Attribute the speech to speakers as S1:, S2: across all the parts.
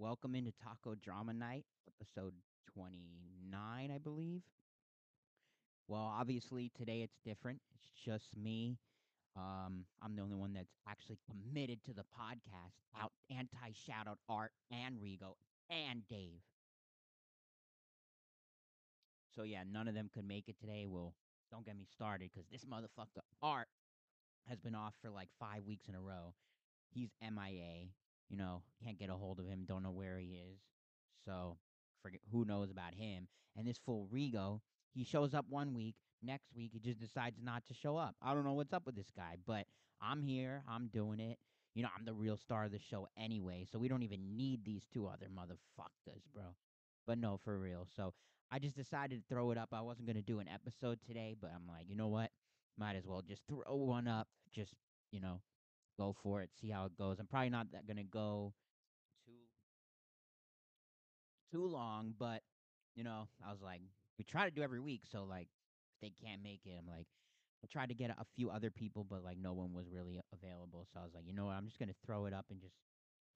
S1: Welcome into Taco Drama Night, episode 29, I believe. Well, obviously, today it's different. It's just me. Um, I'm the only one that's actually committed to the podcast. Out anti shout out Art and Rigo and Dave. So yeah, none of them could make it today. Well, don't get me started because this motherfucker Art has been off for like five weeks in a row. He's MIA. You know, can't get a hold of him. Don't know where he is. So forget who knows about him. And this fool Rigo, he shows up one week. Next week, he just decides not to show up. I don't know what's up with this guy, but I'm here. I'm doing it. You know, I'm the real star of the show anyway, so we don't even need these two other motherfuckers, bro. But no, for real. So I just decided to throw it up. I wasn't gonna do an episode today, but I'm like, you know what? Might as well just throw one up. Just you know, go for it. See how it goes. I'm probably not that gonna go too too long, but you know, I was like, we try to do every week, so like, if they can't make it, I'm like, I tried to get a few other people, but like no one was really available. So I was like, you know what? I'm just gonna throw it up and just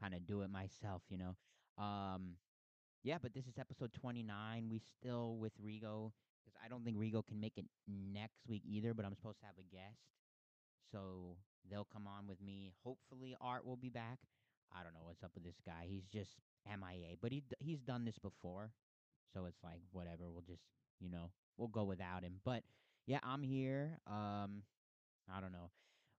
S1: kind of do it myself, you know. Um, yeah, but this is episode 29. We still with Rigo because I don't think Rigo can make it next week either. But I'm supposed to have a guest, so they'll come on with me. Hopefully, Art will be back. I don't know what's up with this guy. He's just MIA, but he he's done this before, so it's like whatever. We'll just you know we'll go without him. But yeah, I'm here. Um, I don't know.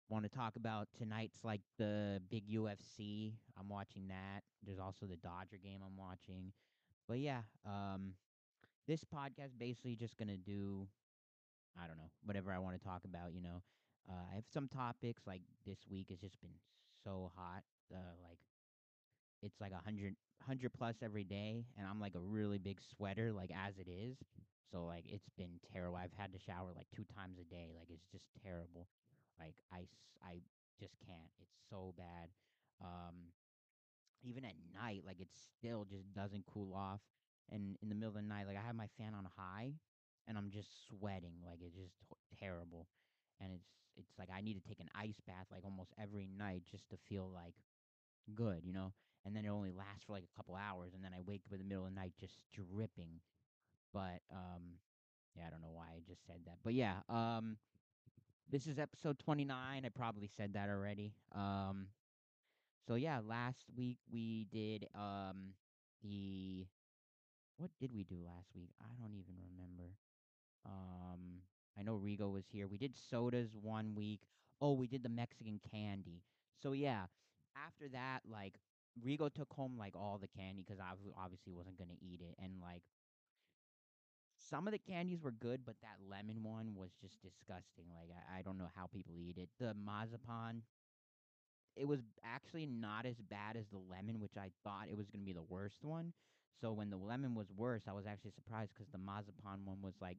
S1: Want to talk about tonight's like the big UFC. I'm watching that. There's also the Dodger game I'm watching. But yeah, um, this podcast basically just gonna do, I don't know, whatever I want to talk about. You know, uh, I have some topics like this week has just been so hot. Uh, like it's like a hundred hundred plus every day, and I'm like a really big sweater, like as it is. So like it's been terrible. I've had to shower like two times a day. Like it's just terrible. Like I I just can't. It's so bad. Um, even at night, like it still just doesn't cool off. And in the middle of the night, like I have my fan on high, and I'm just sweating. Like it's just terrible. And it's it's like I need to take an ice bath like almost every night just to feel like good, you know. And then it only lasts for like a couple hours, and then I wake up in the middle of the night just dripping. But um, yeah, I don't know why I just said that. But yeah, um, this is episode 29. I probably said that already. Um, so yeah, last week we did um the what did we do last week? I don't even remember. Um I know Rigo was here. We did sodas one week. Oh, we did the Mexican candy. So yeah, after that like Rigo took home like all the candy cuz I obviously wasn't to eat it and like some of the candies were good, but that lemon one was just disgusting. Like I, I don't know how people eat it. The mazapan it was actually not as bad as the lemon, which I thought it was to be the worst one. So when the lemon was worse, I was actually surprised because the marzipan one was like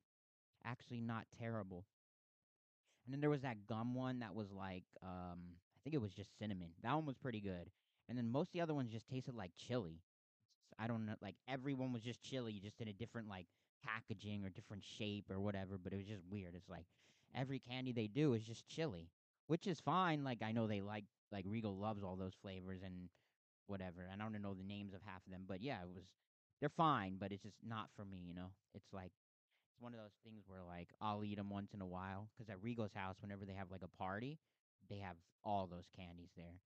S1: actually not terrible. And then there was that gum one that was like um I think it was just cinnamon. That one was pretty good. And then most of the other ones just tasted like chili. I don't know, like everyone was just chili, just in a different like packaging or different shape or whatever. But it was just weird. It's like every candy they do is just chili, which is fine. Like I know they like like Rigo loves all those flavors and whatever. And I don't know the names of half of them, but yeah, it was they're fine, but it's just not for me. You know, it's like it's one of those things where like I'll eat them once in a while because at Rigo's house, whenever they have like a party, they have all those candies there.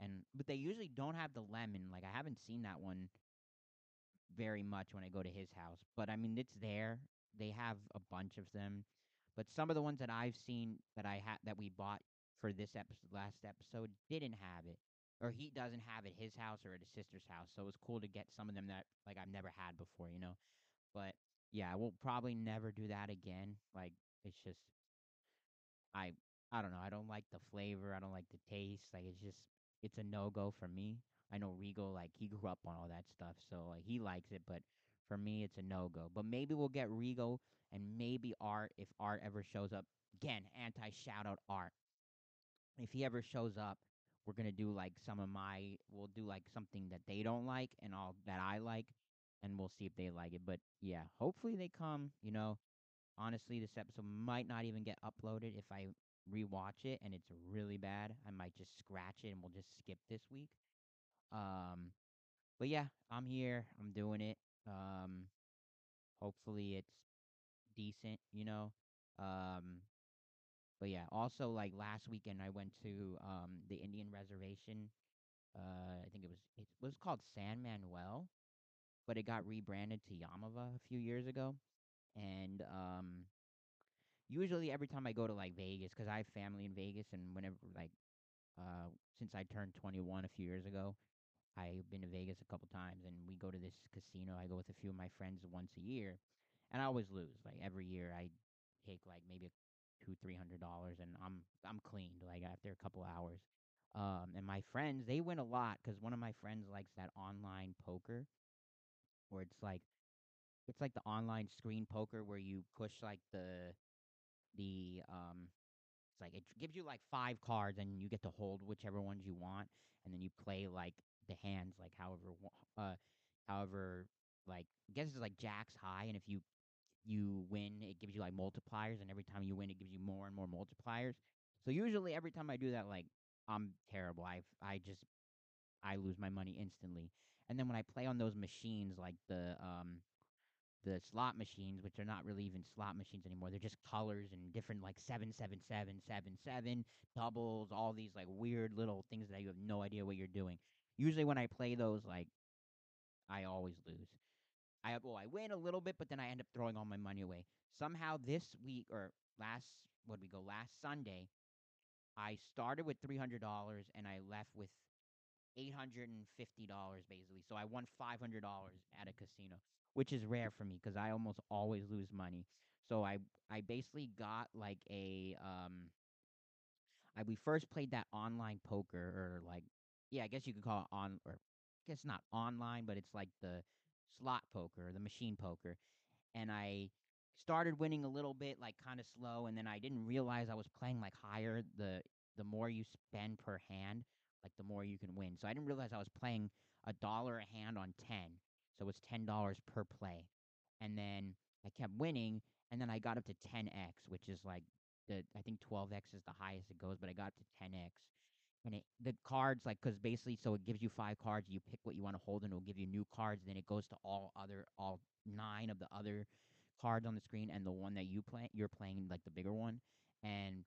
S1: And but they usually don't have the lemon. Like I haven't seen that one very much when I go to his house. But I mean, it's there. They have a bunch of them. But some of the ones that I've seen that I had that we bought for this episode, last episode, didn't have it, or he doesn't have it at his house or at his sister's house. So it was cool to get some of them that like I've never had before, you know. But yeah, we'll probably never do that again. Like it's just I I don't know. I don't like the flavor. I don't like the taste. Like it's just it's a no go for me. I know Rigo like he grew up on all that stuff, so like he likes it, but for me it's a no go. But maybe we'll get Rigo and maybe Art if Art ever shows up. Again, anti shout out Art. If he ever shows up, we're gonna do like some of my we'll do like something that they don't like and all that I like and we'll see if they like it. But yeah, hopefully they come, you know. Honestly, this episode might not even get uploaded if I rewatch it and it's really bad. I might just scratch it and we'll just skip this week. Um, but yeah, I'm here. I'm doing it. Um, hopefully it's decent, you know. Um, but yeah, also like last weekend I went to um the Indian reservation. Uh, I think it was it was called San Manuel, but it got rebranded to Yamava a few years ago. And um, usually every time I go to like Vegas, because I have family in Vegas, and whenever like uh since I turned 21 a few years ago, I've been to Vegas a couple times, and we go to this casino. I go with a few of my friends once a year, and I always lose. Like every year, I take like maybe two, three hundred dollars, and I'm I'm cleaned. Like after a couple hours. Um, and my friends, they win a lot because one of my friends likes that online poker, where it's like it's like the online screen poker where you push like the the um it's like it gives you like five cards and you get to hold whichever ones you want and then you play like the hands like however uh however like I guess it's like jacks high and if you you win it gives you like multipliers and every time you win it gives you more and more multipliers. So usually every time I do that like I'm terrible. I I just I lose my money instantly. And then when I play on those machines like the um the slot machines, which are not really even slot machines anymore. They're just colors and different like seven seven seven seven seven doubles, all these like weird little things that you have no idea what you're doing. Usually when I play those, like I always lose. I well, I win a little bit, but then I end up throwing all my money away. Somehow this week or last what we go last Sunday, I started with three hundred dollars and I left with eight hundred and fifty dollars basically. So I won five hundred dollars at a casino, which is rare for me because I almost always lose money. So I I basically got like a um I we first played that online poker or like yeah I guess you could call it on or I guess not online but it's like the slot poker the machine poker and I started winning a little bit, like kind of slow, and then I didn't realize I was playing like higher. The the more you spend per hand, like the more you can win. So I didn't realize I was playing a dollar a hand on ten, so it's ten dollars per play, and then I kept winning, and then I got up to ten x, which is like the I think twelve x is the highest it goes, but I got up to ten x. And it, the cards, like, because basically, so it gives you five cards. You pick what you want to hold, and it'll give you new cards. Then it goes to all other, all nine of the other cards on the screen and the one that you play you're playing like the bigger one and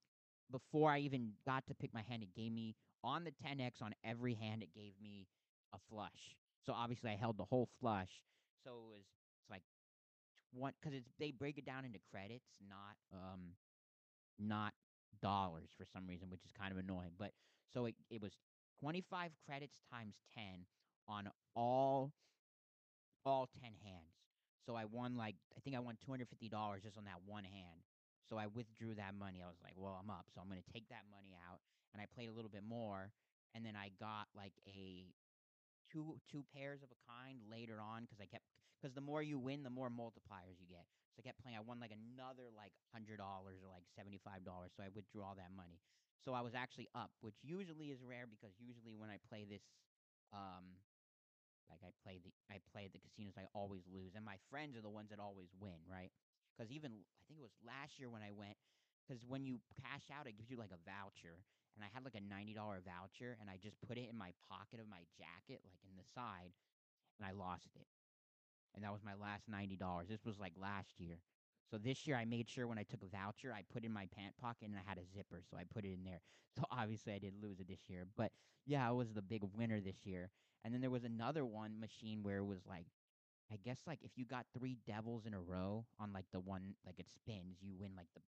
S1: before i even got to pick my hand it gave me on the 10x on every hand it gave me a flush so obviously i held the whole flush so it was it's like one because it's they break it down into credits not um not dollars for some reason which is kind of annoying but so it, it was 25 credits times 10 on all all 10 hands. So I won like I think I won $250 just on that one hand. So I withdrew that money. I was like, well, I'm up. So I'm going to take that money out and I played a little bit more and then I got like a two two pairs of a kind later on cuz I kept cuz the more you win, the more multipliers you get. So I kept playing. I won like another like $100 or like $75. So I withdrew all that money. So I was actually up, which usually is rare because usually when I play this um like I play the I play the casinos, I always lose, and my friends are the ones that always win, right? Because even I think it was last year when I went, because when you cash out, it gives you like a voucher, and I had like a ninety dollar voucher, and I just put it in my pocket of my jacket, like in the side, and I lost it, and that was my last ninety dollars. This was like last year. So this year I made sure when I took a voucher, I put in my pant pocket and I had a zipper, so I put it in there. So obviously I didn't lose it this year, but yeah, I was the big winner this year. And then there was another one machine where it was like, I guess like if you got three devils in a row on like the one like it spins, you win like the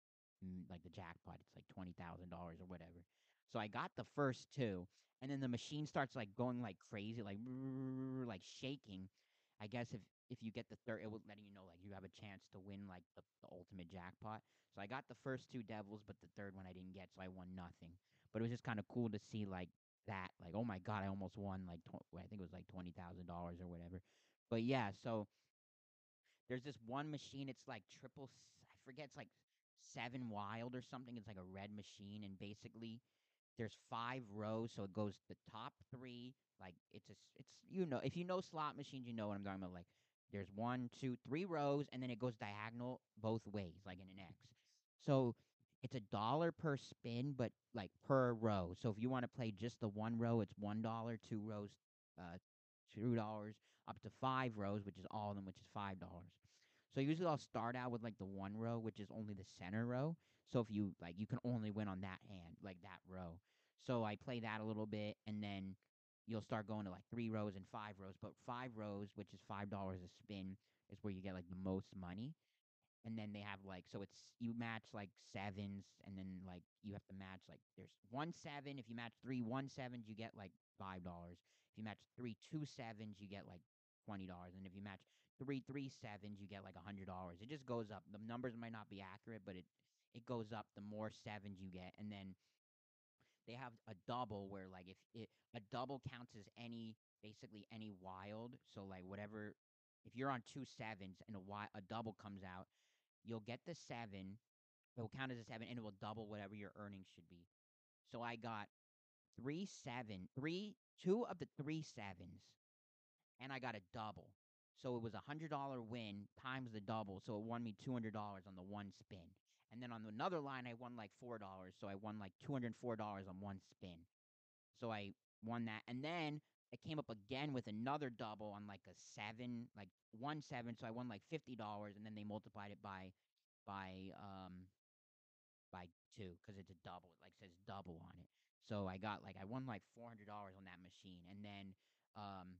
S1: mm, like the jackpot. It's like twenty thousand dollars or whatever. So I got the first two, and then the machine starts like going like crazy, like like shaking. I guess if if you get the third, it will letting you know like you have a chance to win like the, the ultimate jackpot. So I got the first two devils, but the third one I didn't get, so I won nothing. But it was just kind of cool to see like that. Like, oh my god, I almost won like tw- I think it was like twenty thousand dollars or whatever. But yeah, so there's this one machine. It's like triple. s- I forget. It's like seven wild or something. It's like a red machine, and basically there's five rows. So it goes the top three. Like it's a. s- It's you know if you know slot machines, you know what I'm talking about. Like there's one, two, three rows, and then it goes diagonal both ways, like in an X. So it's a dollar per spin, but like per row. So if you want to play just the one row, it's one dollar. Two rows, uh, two dollars, up to five rows, which is all of them, which is five dollars. So usually I'll start out with like the one row, which is only the center row. So if you like, you can only win on that hand, like that row. So I play that a little bit, and then you'll start going to like three rows and five rows. But five rows, which is five dollars a spin, is where you get like the most money. And then they have like so it's you match like sevens, and then like you have to match like there's one seven. If you match three one sevens, you get like five dollars. If you match three two sevens, you get like twenty dollars. And if you match three three sevens, you get like a hundred dollars. It just goes up. The numbers might not be accurate, but it it goes up the more sevens you get, and then they have a double where like if it a double counts as any basically any wild. So like whatever if you're on two sevens and a wi- a double comes out, you'll get the seven. It will count as a seven and it will double whatever your earnings should be. So I got three seven three two of the three sevens and I got a double. So it was a hundred dollar win times the double. So it won me two hundred dollars on the one spin. And then on another line, I won like four dollars. So I won like two hundred four dollars on one spin. So I won that, and then I came up again with another double on like a seven, like one seven. So I won like fifty dollars, and then they multiplied it by by um by two because it's a double. It like says double on it. So I got like I won like four hundred dollars on that machine, and then um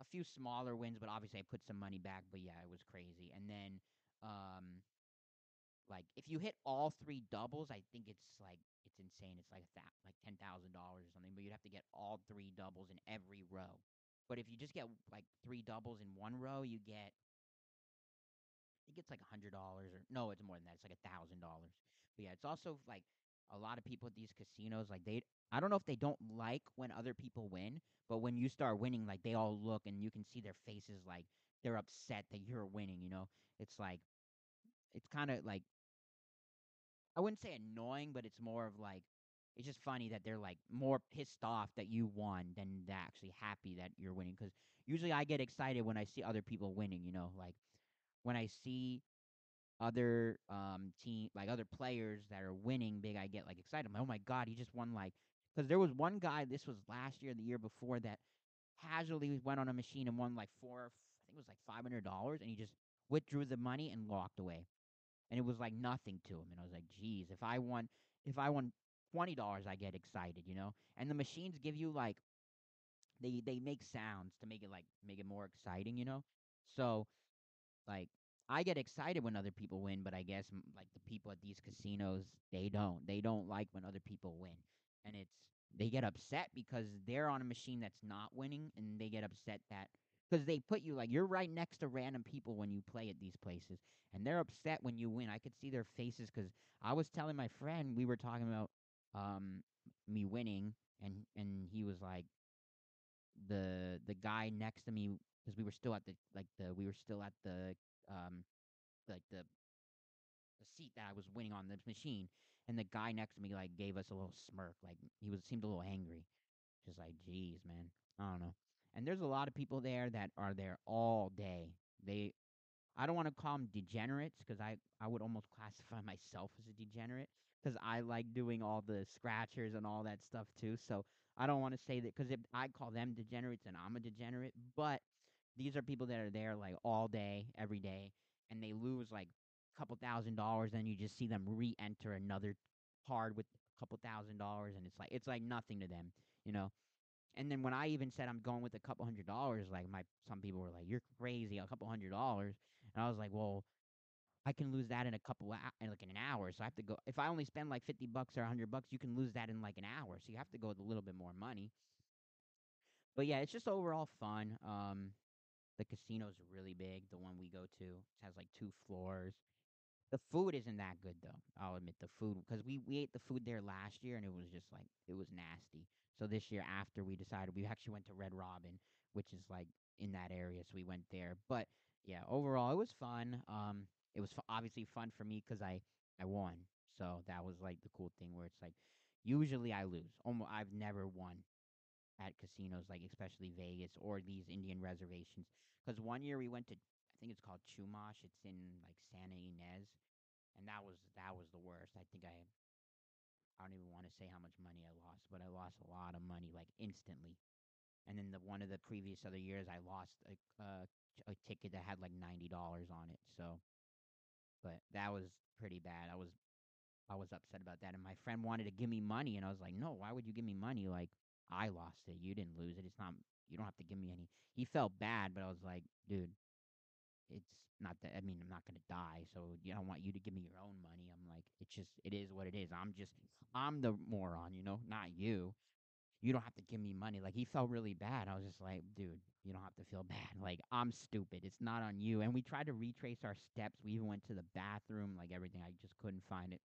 S1: a few smaller wins, but obviously I put some money back. But yeah, it was crazy. And then um like if you hit all three doubles, I think it's like it's insane. It's like that like ten thousand dollars or something. But you'd have to get all three doubles in every row. But if you just get like three doubles in one row, you get I think it's like a hundred dollars or no, it's more than that. It's like a thousand dollars. But yeah, it's also like a lot of people at these casinos, like they I don't know if they don't like when other people win, but when you start winning, like they all look and you can see their faces like they're upset that you're winning, you know? It's like it's kind of like I wouldn't say annoying, but it's more of like it's just funny that they're like more pissed off that you won than they're actually happy that you're winning. Because usually I get excited when I see other people winning. You know, like when I see other um team like other players that are winning big, I get like excited. I'm like, oh my god, he just won like because there was one guy. This was last year, the year before that casually went on a machine and won like four. I think it was like five hundred dollars, and he just withdrew the money and walked away and it was like nothing to him. And I was like, geez, if I won, if I won twenty dollars, I get excited, you know. And the machines give you like, they they make sounds to make it like make it more exciting, you know. So, like, I get excited when other people win, but I guess like the people at these casinos, they don't. They don't like when other people win, and it's they get upset because they're on a machine that's not winning, and they get upset that because they put you like you're right next to random people when you play at these places, and they're upset when you win. I could see their faces because I was telling my friend we were talking about um me winning, and and he was like the the guy next to me because we were still at the like the we were still at the um like the the seat that I was winning on the machine, and the guy next to me like gave us a little smirk, like he was seemed a little angry. Just like, geez, man, I don't know. And there's a lot of people there that are there all day. They, I don't want to call them degenerates because I I would almost classify myself as a degenerate because I like doing all the scratchers and all that stuff too. So I don't want to say that because if I call them degenerates and I'm a degenerate, but these are people that are there like all day, every day, and they lose like couple thousand dollars, then you just see them re-enter another card with a couple thousand dollars, and it's like it's like nothing to them, you know. And then when I even said I'm going with a couple hundred dollars, like my some people were like, "You're crazy, a couple hundred dollars," and I was like, "Well." I can lose that in a couple hou- in like in an hour. So I have to go. If I only spend like fifty bucks or hundred bucks, you can lose that in like an hour. So you have to go with a little bit more money. But yeah, it's just overall fun. Um, the casino's really big. The one we go to it has like two floors. The food isn't that good though. I'll admit the food because we we ate the food there last year and it was just like it was nasty. So this year after we decided we actually went to Red Robin, which is like in that area, so we went there. But yeah, overall it was fun. Um, it was fu- obviously fun for me because I I won. So that was like the cool thing where it's like usually I lose. Almost I've never won at casinos like especially Vegas or these Indian reservations. Because one year we went to think it's called Chumash. It's in like Santa Ynez, and that was that was the worst. I think I I don't even want to say how much money I lost, but I lost a lot of money like instantly. and then the one of the previous other years I lost a uh, a ticket that had like ninety dollars on it. So, but that was pretty bad. I was I was upset about that, and my friend wanted to give me money, and I was like, no, why would you give me money? Like I lost it, you didn't lose it. It's not you don't have to give me any. He felt bad, but I was like, dude, it's not that. I mean, I'm not gonna die, so you don't want you to give me your own money. I'm like, it's just it is what it is. I'm just I'm the moron, you know, not you you don't have to give me money. Like he felt really bad. I was just like, dude, you don't have to feel bad. Like I'm stupid. It's not on you. And we tried to retrace our steps. We even went to the bathroom, like everything. I just couldn't find it.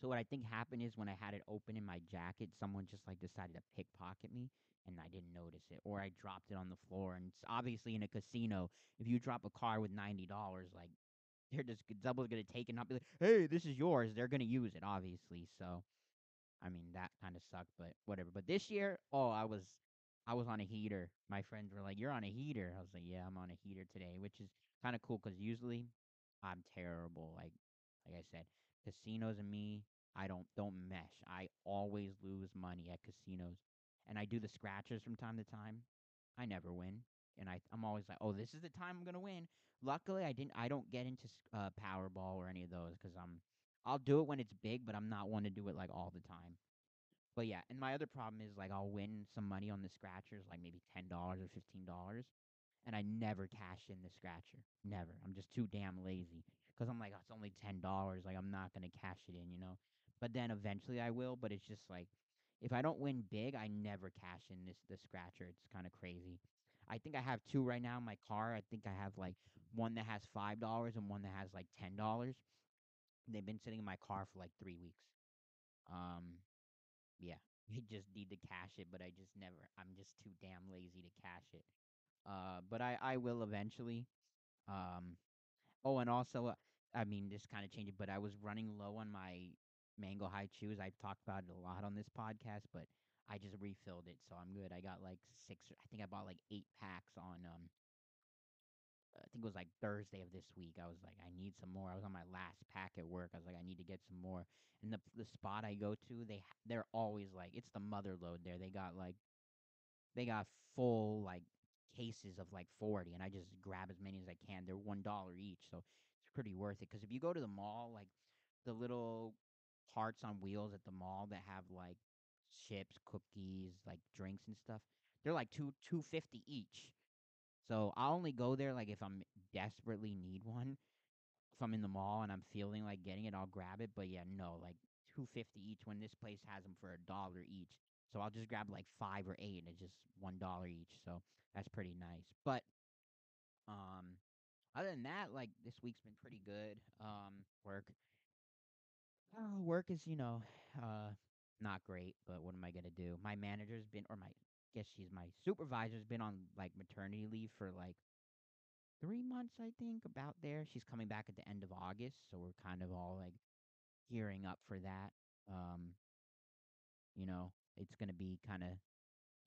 S1: So what I think happened is when I had it open in my jacket, someone just like decided to pickpocket me and I didn't notice it. Or I dropped it on the floor. And it's obviously in a casino, if you drop a car with ninety dollars, like they're just double's gonna take it and not be like, hey, this is yours. They're gonna use it, obviously. So I mean, that kind of sucked, but whatever. But this year, oh, I was I was on a heater. My friends were like, "You're on a heater." I was like, "Yeah, I'm on a heater today," which is kind of cool because usually I'm terrible. Like like I said, casinos and me, I don't don't mesh. I always lose money at casinos, and I do the scratchers from time to time. I never win, and I I'm always like, "Oh, this is the time I'm gonna win." Luckily, I didn't. I don't get into uh, Powerball or any of those because I'm I'll do it when it's big, but I'm not one to do it like all the time. But yeah, and my other problem is like I'll win some money on the scratchers, like maybe ten dollars or fifteen dollars, and I never cash in the scratcher. Never. I'm just too damn lazy because I'm like, oh, it's only ten dollars. Like I'm not gonna cash it in, you know. But then eventually I will. But it's just like if I don't win big, I never cash in this the scratcher. It's kind of crazy. I think I have two right now in my car. I think I have like one that has five dollars and one that has like ten dollars. They've been sitting in my car for like three weeks. Um, yeah, you just need to cash it, but I just never. I'm just too damn lazy to cash it. Uh, but I I will eventually. Um, oh, and also, uh, I mean, this kind of changed, but I was running low on my mango Hi-Chews. I've talked about it a lot on this podcast, but I just refilled it, so I'm good. I got like six. I think I bought like eight packs on um I think it was like Thursday of this week. I was like, I need some more. I was on my last pack at work. I was like, I need to get some more. And the the spot I go to, they they're always like, it's the mother load there. They got like, they got full like cases of like forty, and I just grab as many as I can. They're one dollar each, so it's pretty worth it. Because if you go to the mall, like the little carts on wheels at the mall that have like chips, cookies, like drinks and stuff, they're like two two fifty each. So I'll only go there like if I'm desperately need one. If I'm in the mall and I'm feeling like getting it, I'll grab it. But yeah, no, like two fifty each when this place has them for a dollar each. So I'll just grab like five or eight and it's just one dollar each. So that's pretty nice. But um other than that, like this week's been pretty good. Um work. Uh, work is, you know, uh not great, but what am I gonna do? My manager's been or my guess she's my supervisor's been on like maternity leave for like three months, I think, about there. She's coming back at the end of August, so we're kind of all like gearing up for that. Um, you know, it's gonna be kind of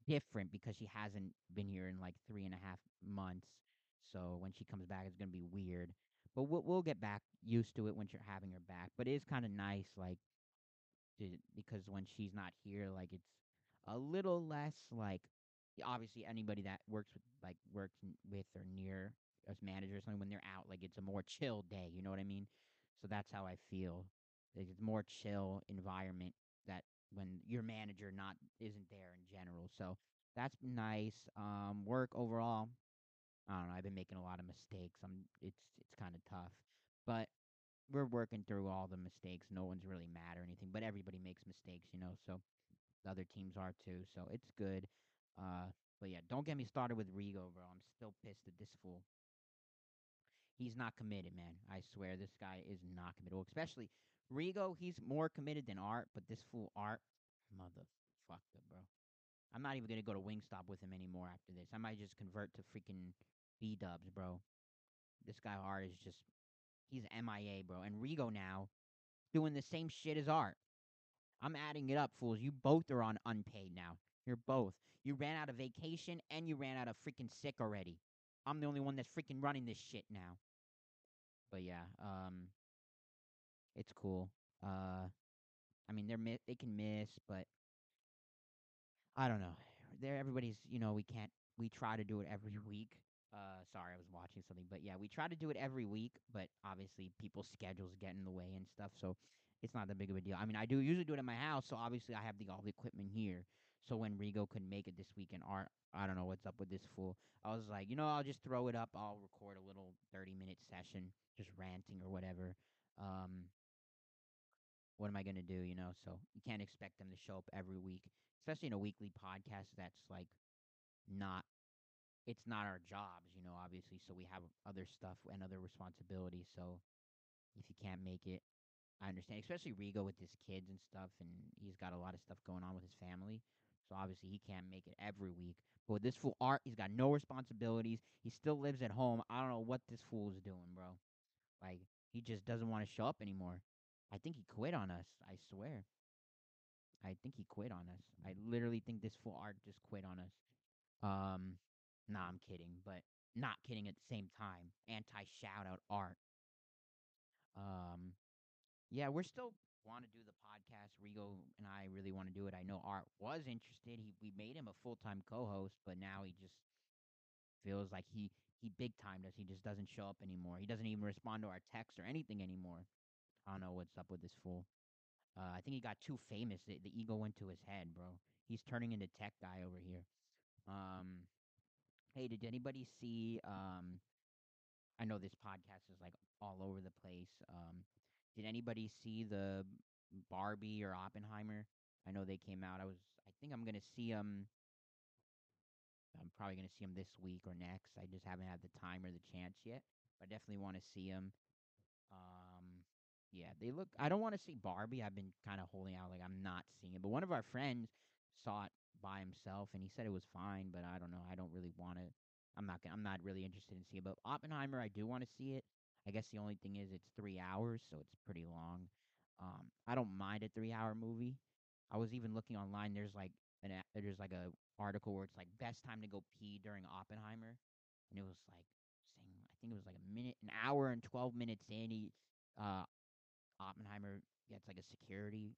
S1: different because she hasn't been here in like three and a half months. So when she comes back, it's gonna be weird. But we'll we'll get back used to it when you're having her back. But it is kind of nice, like, to, because when she's not here, like it's a little less like obviously anybody that works with like works with or near as manager or something when they're out like it's a more chill day you know what i mean so that's how i feel like it's more chill environment that when your manager not isn't there in general so that's nice um work overall i don't know i've been making a lot of mistakes i'm it's it's kind of tough but we're working through all the mistakes no one's really mad or anything but everybody makes mistakes you know so the other teams are too, so it's good. Uh, but yeah, don't get me started with Rigo, bro. I'm still pissed at this fool. He's not committed, man. I swear, this guy is not committed. Well, especially Rigo, he's more committed than Art, but this fool Art, motherfucker, bro. I'm not even gonna go to Wingstop with him anymore after this. I might just convert to freaking B Dubs, bro. This guy Art is just he's MIA, bro. And Rigo now doing the same shit as Art. I'm adding it up, fools. You both are on unpaid now. You're both. You ran out of vacation and you ran out of freaking sick already. I'm the only one that's freaking running this shit now. But yeah, um it's cool. Uh I mean they're mi- they can miss, but I don't know. there everybody's you know we can't we try to do it every week uh sorry i was watching something but yeah we try to do it every week but obviously people's schedules get in the way and stuff so it's not that big of a deal i mean i do usually do it at my house so obviously i have the all the equipment here so when rigo couldn't make it this weekend art i don't know what's up with this fool i was like you know i'll just throw it up i'll record a little 30 minute session just ranting or whatever um what am I gonna do? You know, so you can't expect them to show up every week, especially in a weekly podcast. That's like not. It's not our jobs, you know. Obviously, so we have other stuff and other responsibilities. So if you can't make it, I understand. Especially Rigo with his kids and stuff, and he's got a lot of stuff going on with his family. So obviously he can't make it every week. But with this fool Art, he's got no responsibilities. He still lives at home. I don't know what this fool is doing, bro. Like he just doesn't want to show up anymore. I think he quit on us. I swear. I think he quit on us. I literally think this fool art just quit on us. Um, nah, I'm kidding, but not kidding at the same time. Anti shout out art. Um, yeah, we're still want to do the podcast. Rigo and I really want to do it. I know Art was interested. He we made him a full time co-host, but now he just feels like he he big timed us. He just doesn't show up anymore. He doesn't even respond to our texts or anything anymore. I don't know what's up with this fool. Uh, I think he got too famous. The, the ego went to his head, bro. He's turning into tech guy over here. Um, hey, did anybody see? Um, I know this podcast is like all over the place. Um, did anybody see the Barbie or Oppenheimer? I know they came out. I was. I think I'm gonna see them. I'm probably gonna see them this week or next. I just haven't had the time or the chance yet. But I definitely want to see them. Um, yeah, they look. I don't want to see Barbie. I've been kind of holding out, like I'm not seeing it. But one of our friends saw it by himself, and he said it was fine. But I don't know. I don't really want to. I'm not. I'm not really interested in seeing. it. But Oppenheimer, I do want to see it. I guess the only thing is it's three hours, so it's pretty long. Um, I don't mind a three-hour movie. I was even looking online. There's like an there's like a article where it's like best time to go pee during Oppenheimer, and it was like saying I think it was like a minute, an hour and twelve minutes in. He, uh, Oppenheimer gets like a security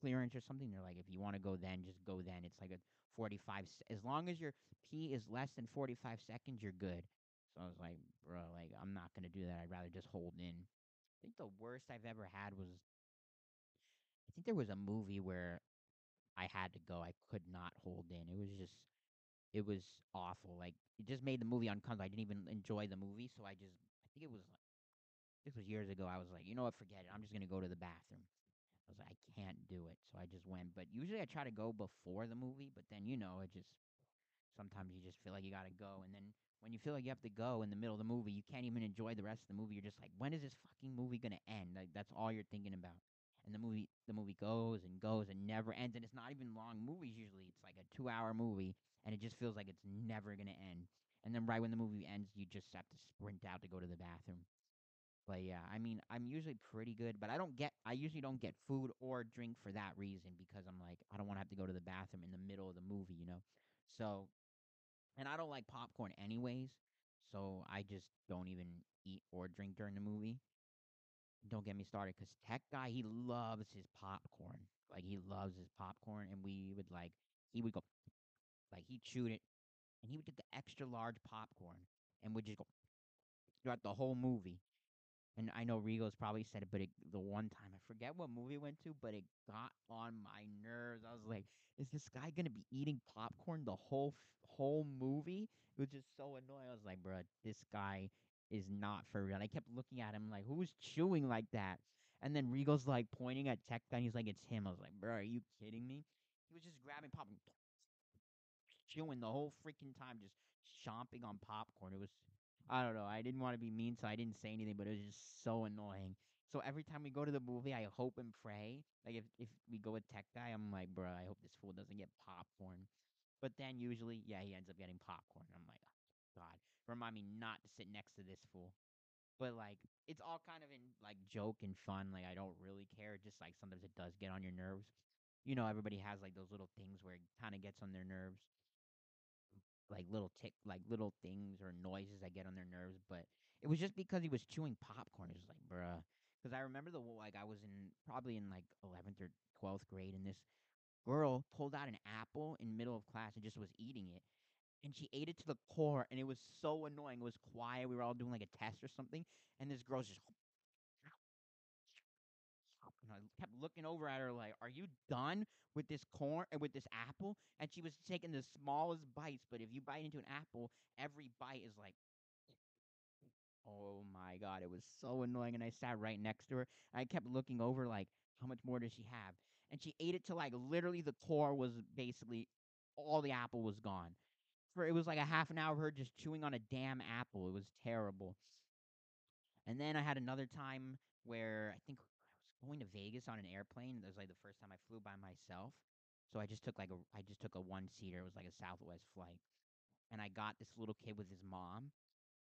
S1: clearance or something. They're like, if you want to go then, just go then. It's like a 45, s- as long as your pee is less than 45 seconds, you're good. So I was like, bro, like, I'm not going to do that. I'd rather just hold in. I think the worst I've ever had was, I think there was a movie where I had to go. I could not hold in. It was just, it was awful. Like, it just made the movie uncomfortable. I didn't even enjoy the movie. So I just, I think it was like, this was years ago. I was like, you know what, forget it. I'm just gonna go to the bathroom. I was like, I can't do it. So I just went. But usually I try to go before the movie, but then you know, it just sometimes you just feel like you gotta go. And then when you feel like you have to go in the middle of the movie, you can't even enjoy the rest of the movie. You're just like, when is this fucking movie gonna end? Like that's all you're thinking about. And the movie the movie goes and goes and never ends. And it's not even long movies usually. It's like a two hour movie and it just feels like it's never gonna end. And then right when the movie ends, you just have to sprint out to go to the bathroom. But yeah, I mean, I'm usually pretty good, but I don't get I usually don't get food or drink for that reason because I'm like I don't want to have to go to the bathroom in the middle of the movie, you know. So, and I don't like popcorn anyways, so I just don't even eat or drink during the movie. Don't get me started cuz Tech Guy, he loves his popcorn. Like he loves his popcorn and we would like he would go like he chewed it and he would get the extra large popcorn and would just go throughout the whole movie. And I know Rigo's probably said it, but it, the one time I forget what movie it went to, but it got on my nerves. I was like, "Is this guy gonna be eating popcorn the whole whole movie?" It was just so annoying. I was like, "Bruh, this guy is not for real." And I kept looking at him like, "Who's chewing like that?" And then Rigo's like pointing at Tech Guy. And he's like, "It's him." I was like, "Bro, are you kidding me?" He was just grabbing popcorn, chewing the whole freaking time, just chomping on popcorn. It was I don't know. I didn't want to be mean, so I didn't say anything, but it was just so annoying. So every time we go to the movie, I hope and pray. Like if if we go with Tech Guy, I'm like, bro, I hope this fool doesn't get popcorn. But then usually, yeah, he ends up getting popcorn. I'm like, oh, God, remind me not to sit next to this fool. But like, it's all kind of in like joke and fun. Like I don't really care. Just like sometimes it does get on your nerves. You know, everybody has like those little things where it kind of gets on their nerves like little tick like little things or noises that get on their nerves, but it was just because he was chewing popcorn. It was like, bruh. Because I remember the like I was in probably in like eleventh or twelfth grade, and this girl pulled out an apple in middle of class and just was eating it. And she ate it to the core, and it was so annoying. It was quiet. We were all doing like a test or something, and this girl's just. And I kept looking over at her like, "Are you done with this corn and with this apple?" And she was taking the smallest bites, but if you bite into an apple, every bite is like Oh my god, it was so annoying. And I sat right next to her. I kept looking over, like, how much more does she have? And she ate it till like literally the core was basically all the apple was gone. For it was like a half an hour of her just chewing on a damn apple. It was terrible. And then I had another time where I think going to Vegas on an airplane. That was like the first time I flew by myself. So I just took like a I just took a one seater. It was like a Southwest flight. And I got this little kid with his mom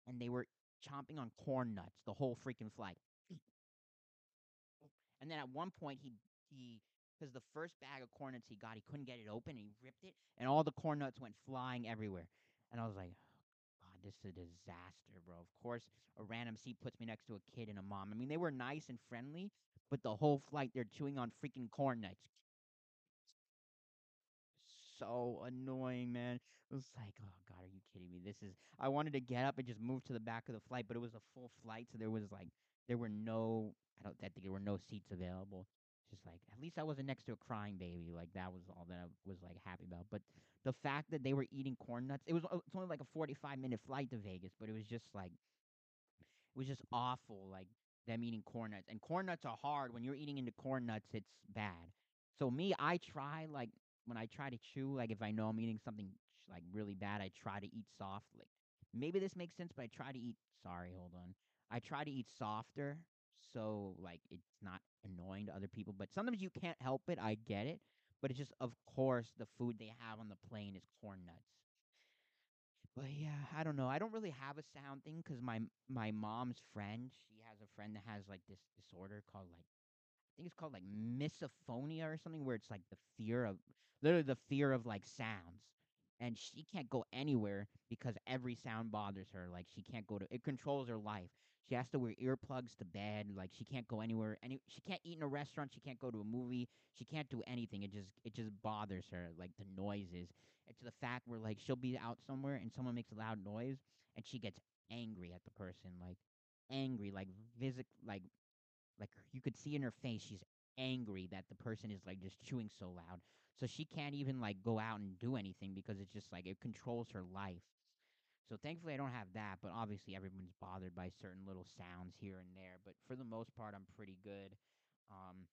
S1: and they were chomping on corn nuts the whole freaking flight. And then at one point he he because the first bag of corn nuts he got, he couldn't get it open, and he ripped it, and all the corn nuts went flying everywhere. And I was like, oh, God, this is a disaster, bro. Of course, a random seat puts me next to a kid and a mom. I mean, they were nice and friendly, but the whole flight they're chewing on freaking corn nuts. So annoying, man. It was like, oh God, are you kidding me? This is. I wanted to get up and just move to the back of the flight, but it was a full flight, so there was like, there were no. I don't. I think there were no seats available. Just like, at least I wasn't next to a crying baby. Like that was all that I was like happy about. But the fact that they were eating corn nuts, it was. uh, It's only like a forty-five minute flight to Vegas, but it was just like it was just awful, like them eating corn nuts. And corn nuts are hard. When you're eating into corn nuts, it's bad. So me, I try like when I try to chew, like if I know I'm eating something like really bad, I try to eat soft. Like maybe this makes sense, but I try to eat. Sorry, hold on. I try to eat softer, so like it's not annoying to other people. But sometimes you can't help it. I get it, but it's just of course the food they have on the plane is corn nuts. But yeah, I don't know. I don't really have a sound thing because my my mom's friend, she has a friend that has like this disorder called like I think it's called like misophonia or something, where it's like the fear of literally the fear of like sounds, and she can't go anywhere because every sound bothers her. Like she can't go to it controls her life. She has to wear earplugs to bed. Like she can't go anywhere. Any she can't eat in a restaurant. She can't go to a movie. She can't do anything. It just it just bothers her. Like the noises It's the fact where like she'll be out somewhere and someone makes a loud noise and she gets angry at the person like angry like physic like like you could see in her face she's angry that the person is like just chewing so loud so she can't even like go out and do anything because it's just like it controls her life so thankfully i don't have that but obviously everyone's bothered by certain little sounds here and there but for the most part i'm pretty good um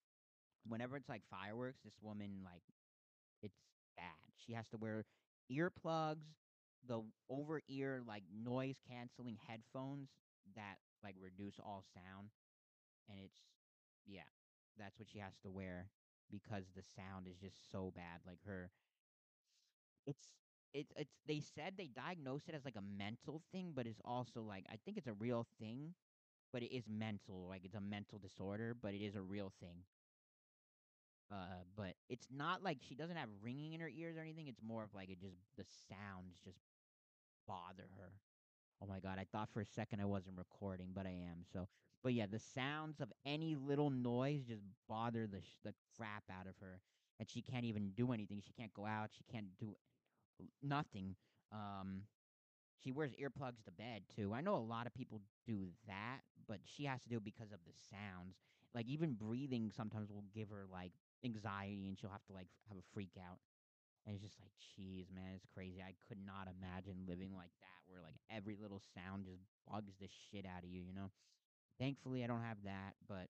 S1: whenever it's like fireworks this woman like it's bad. She has to wear earplugs, the over ear like noise canceling headphones that like reduce all sound and it's yeah, that's what she has to wear because the sound is just so bad. Like her it's it's it's they said they diagnosed it as like a mental thing, but it's also like I think it's a real thing, but it is mental, like it's a mental disorder, but it is a real thing. Uh, but it's not like she doesn't have ringing in her ears or anything. It's more of like it just the sounds just bother her. Oh my god, I thought for a second I wasn't recording, but I am. So, but yeah, the sounds of any little noise just bother the sh- the crap out of her, and she can't even do anything. She can't go out. She can't do nothing. Um, she wears earplugs to bed too. I know a lot of people do that, but she has to do it because of the sounds. Like even breathing sometimes will give her like anxiety and she'll have to like have a freak out. And it's just like, geez, man, it's crazy. I could not imagine living like that where like every little sound just bugs the shit out of you, you know? Thankfully I don't have that, but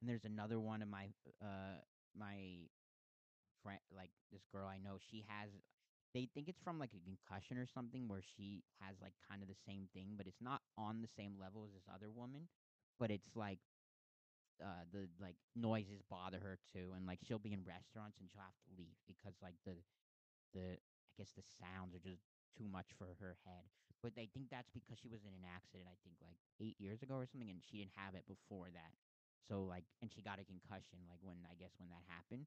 S1: and there's another one of my uh my friend like this girl I know, she has they think it's from like a concussion or something where she has like kind of the same thing, but it's not on the same level as this other woman. But it's like uh the like noises bother her too and like she'll be in restaurants and she'll have to leave because like the the I guess the sounds are just too much for her head. But they think that's because she was in an accident, I think like eight years ago or something, and she didn't have it before that. So like, and she got a concussion like when I guess when that happened.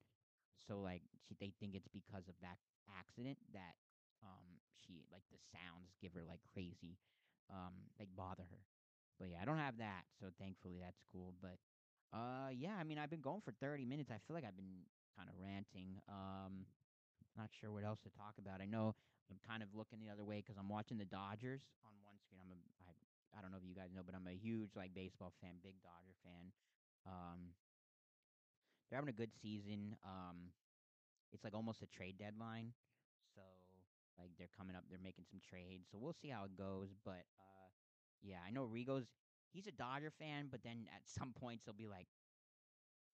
S1: So like, she they think it's because of that accident that um she like the sounds give her like crazy, um like bother her. But yeah, I don't have that, so thankfully that's cool. But uh, yeah, I mean, I've been going for 30 minutes. I feel like I've been kind of ranting. Um, not sure what else to talk about. I know I'm kind of looking the other way because I'm watching the Dodgers on one screen. I'm a I, I don't know if you guys know, but I'm a huge like baseball fan, big Dodger fan. Um, they're having a good season. Um, it's like almost a trade deadline, so like they're coming up, they're making some trades. So we'll see how it goes. But uh, yeah, I know Rigo's he's a Dodger fan, but then at some points he'll be like,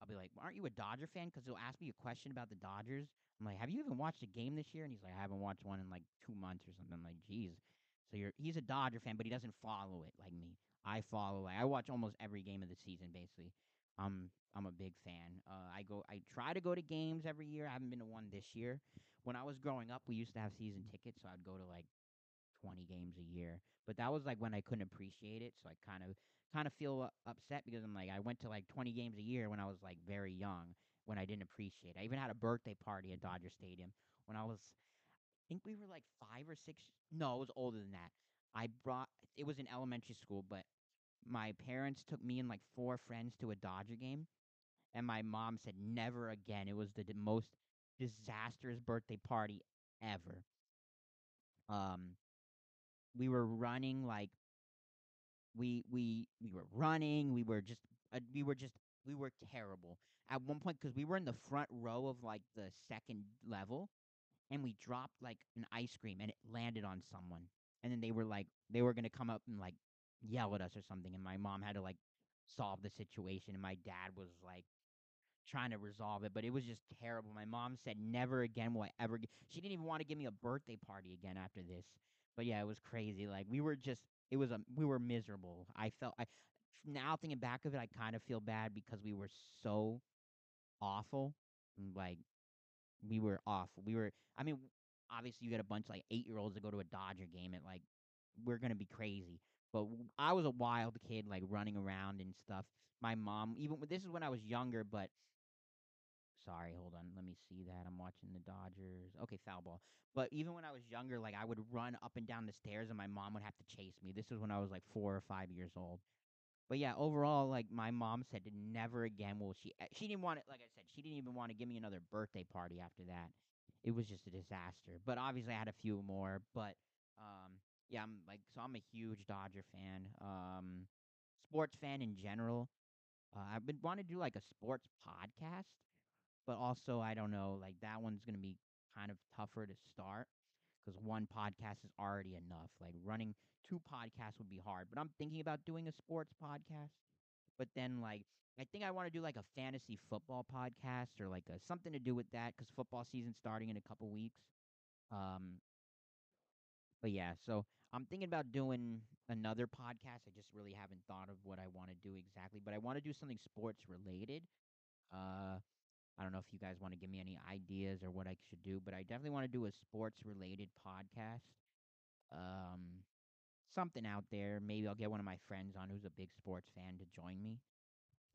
S1: I'll be like, "Aren't you a Dodger fan?" Because he'll ask me a question about the Dodgers. I'm like, "Have you even watched a game this year?" And he's like, "I haven't watched one in like two months or something." I'm like, "Geez." So you're he's a Dodger fan, but he doesn't follow it like me. I follow. Like, I watch almost every game of the season, basically. I'm I'm a big fan. Uh, I go. I try to go to games every year. I haven't been to one this year. When I was growing up, we used to have season tickets, so I'd go to like 20 games a year. But that was like when I couldn't appreciate it, so I kind of kind of feel uh, upset because I'm like I went to like 20 games a year when I was like very young when I didn't appreciate. it. I even had a birthday party at Dodger Stadium when I was I think we were like 5 or 6 no, it was older than that. I brought it was in elementary school, but my parents took me and like four friends to a Dodger game and my mom said never again. It was the most disastrous birthday party ever. Um we were running like we we we were running we were just uh, we were just we were terrible at one point because we were in the front row of like the second level and we dropped like an ice cream and it landed on someone and then they were like they were gonna come up and like yell at us or something and my mom had to like solve the situation and my dad was like trying to resolve it but it was just terrible my mom said never again will i ever g-. she didn't even want to give me a birthday party again after this but yeah it was crazy like we were just it was a we were miserable i felt i now thinking back of it i kind of feel bad because we were so awful like we were awful we were i mean obviously you get a bunch like eight year olds to go to a dodger game and like we're gonna be crazy but i was a wild kid like running around and stuff my mom even this is when i was younger but Sorry, hold on. Let me see that. I'm watching the Dodgers. Okay, foul ball. But even when I was younger, like I would run up and down the stairs and my mom would have to chase me. This was when I was like four or five years old. But yeah, overall, like my mom said, never again will she. eh, She didn't want it. Like I said, she didn't even want to give me another birthday party after that. It was just a disaster. But obviously, I had a few more. But um, yeah, I'm like so. I'm a huge Dodger fan. Um, sports fan in general. Uh, I've been wanting to do like a sports podcast but also I don't know, like that one's gonna be kind of tougher to start because one podcast is already enough. Like running two podcasts would be hard. But I'm thinking about doing a sports podcast. But then like I think I want to do like a fantasy football podcast or like a, something to do with that because football season's starting in a couple weeks. Um, but yeah, so I'm thinking about doing another podcast. I just really haven't thought of what I want to do exactly, but I want to do something sports related. Uh, I don't know if you guys want to give me any ideas or what I should do, but I definitely want to do a sports related podcast. Um, something out there. Maybe I'll get one of my friends on who's a big sports fan to join me.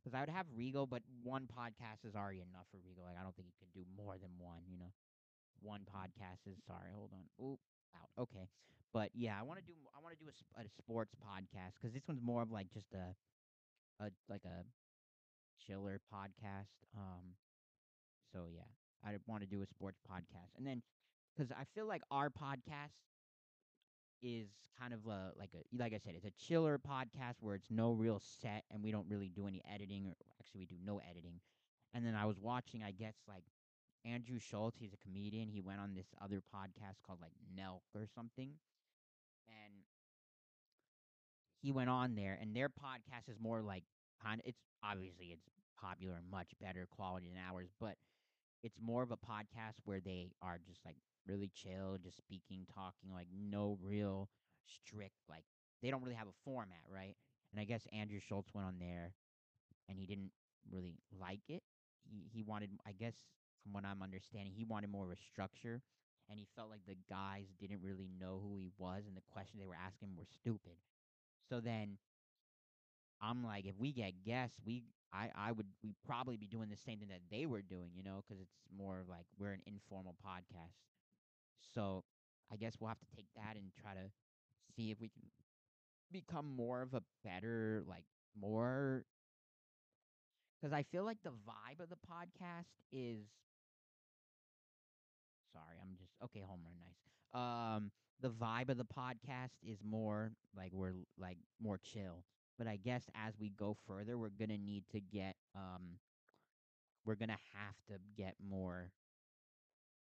S1: Because I would have Rigo, but one podcast is already enough for Rigo. Like I don't think he could do more than one. You know, one podcast is sorry. Hold on. Oop, out. Okay, but yeah, I want to do. I want to do a, a sports podcast because this one's more of like just a, a like a chiller podcast. Um, so yeah, I want to do a sports podcast, and then because I feel like our podcast is kind of a like a like I said, it's a chiller podcast where it's no real set, and we don't really do any editing, or actually we do no editing. And then I was watching, I guess like Andrew Schulz, he's a comedian. He went on this other podcast called like Nelk or something, and he went on there, and their podcast is more like. It's obviously it's popular and much better quality than ours, but it's more of a podcast where they are just like really chill, just speaking, talking, like no real strict like they don't really have a format, right? And I guess Andrew Schulz went on there and he didn't really like it. He he wanted I guess from what I'm understanding, he wanted more of a structure and he felt like the guys didn't really know who he was and the questions they were asking were stupid. So then I'm like, if we get guests, we I I would we probably be doing the same thing that they were doing, you know, because it's more like we're an informal podcast. So I guess we'll have to take that and try to see if we can become more of a better like more because I feel like the vibe of the podcast is okay. Home run, nice. Um, the vibe of the podcast is more like we're like more chill. But I guess as we go further, we're gonna need to get um, we're gonna have to get more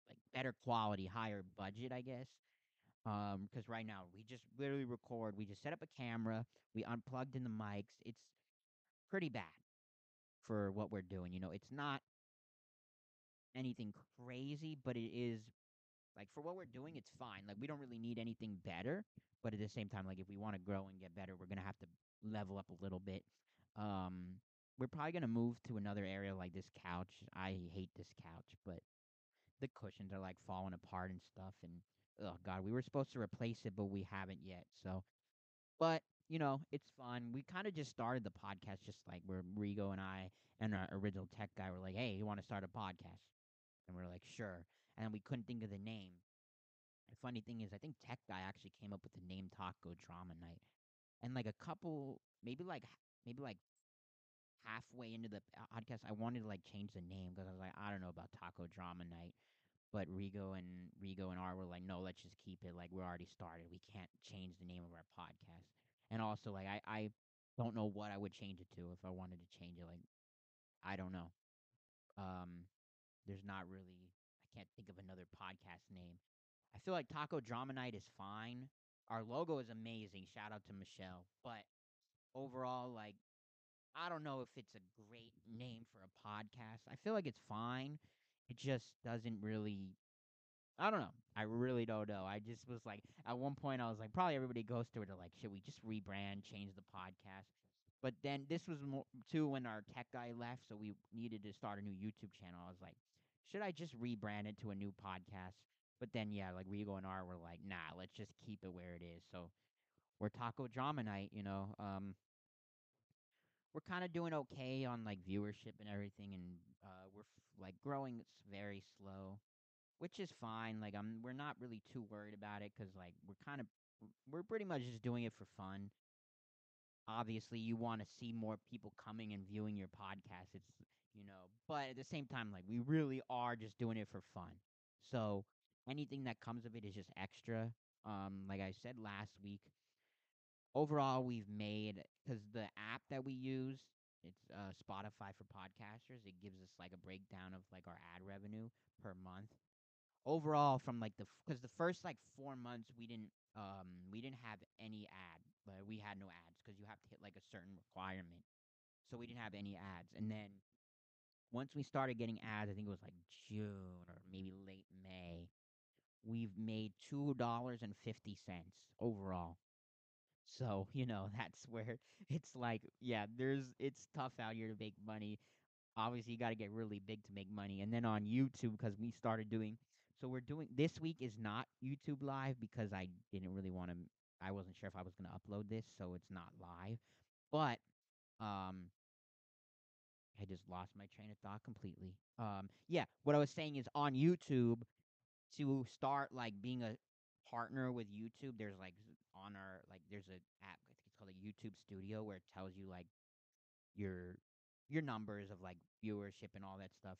S1: like better quality, higher budget, I guess. Um, because right now we just literally record. We just set up a camera. We unplugged in the mics. It's pretty bad for what we're doing. You know, it's not anything crazy, but it is like for what we're doing, it's fine. Like we don't really need anything better, but at the same time, like if we want to grow and get better, we're gonna have to level up a little bit. Um, we're probably gonna move to another area like this couch. I hate this couch, but the cushions are like falling apart and stuff. And oh god, we were supposed to replace it, but we haven't yet. So, but you know, it's fun. We kind of just started the podcast, just like where Rigo and I and our original tech guy were like, "Hey, you want to start a podcast?" And we are like, "Sure." And we couldn't think of the name. The funny thing is, I think tech guy actually came up with the name Taco Drama Night, and like a couple, maybe like maybe like halfway into the podcast, I wanted to like change the name because I was like, I don't know about Taco Drama Night. But Rigo and Rigo and Art were like, no, let's just keep it. Like we're already started. We can't change the name of our podcast. And also, like I, I don't know what I would change it to if I wanted to change it. Like I don't know. Um, there's not really. Can't think of another podcast name. I feel like Taco Drama Night is fine. Our logo is amazing. Shout out to Michelle. But overall, like I don't know if it's a great name for a podcast. I feel like it's fine. It just doesn't really I don't know. I really don't know. I just was like, at one point, I was like, probably everybody goes through it. Like, should we just rebrand, change the podcast? But then this was more, too when our tech guy left, so we needed to start a new YouTube channel. I was like, should I just rebrand it to a new podcast? But then, yeah, like Rigo and Art were like, nah, let's just keep it where it is. So we're Taco Drama Night, you know. Um, we're kind of doing okay on like viewership and everything, and uh, we're f- like growing s- very slow which is fine. Like I'm, we're not really too worried about it because like we're kind of, we're pretty much just doing it for fun. Obviously, you want to see more people coming and viewing your podcast. It's you know, but at the same time, like we really are just doing it for fun. So anything that comes of it is just extra. Um, like I said last week, overall we've made because the app that we use. It's uh, Spotify for podcasters. It gives us like a breakdown of like our ad revenue per month overall from like the because the first like four months we didn't um we didn't have any ad like we had no ads because you have to hit like a certain requirement so we didn't have any ads and then once we started getting ads i think it was like june or maybe late may we've made two dollars and fifty cents overall. So you know that's where it's like yeah there's it's tough out here to make money. Obviously you got to get really big to make money. And then on youtube because we started doing so we're doing this week is not youtube live because i didn't really want to i wasn't sure if i was going to upload this so it's not live. But um i just lost my train of thought completely um yeah what i was saying is on youtube to start like being a partner with youtube there's like on our like there's a app i think it's called a youtube studio where it tells you like your your numbers of like viewership and all that stuff.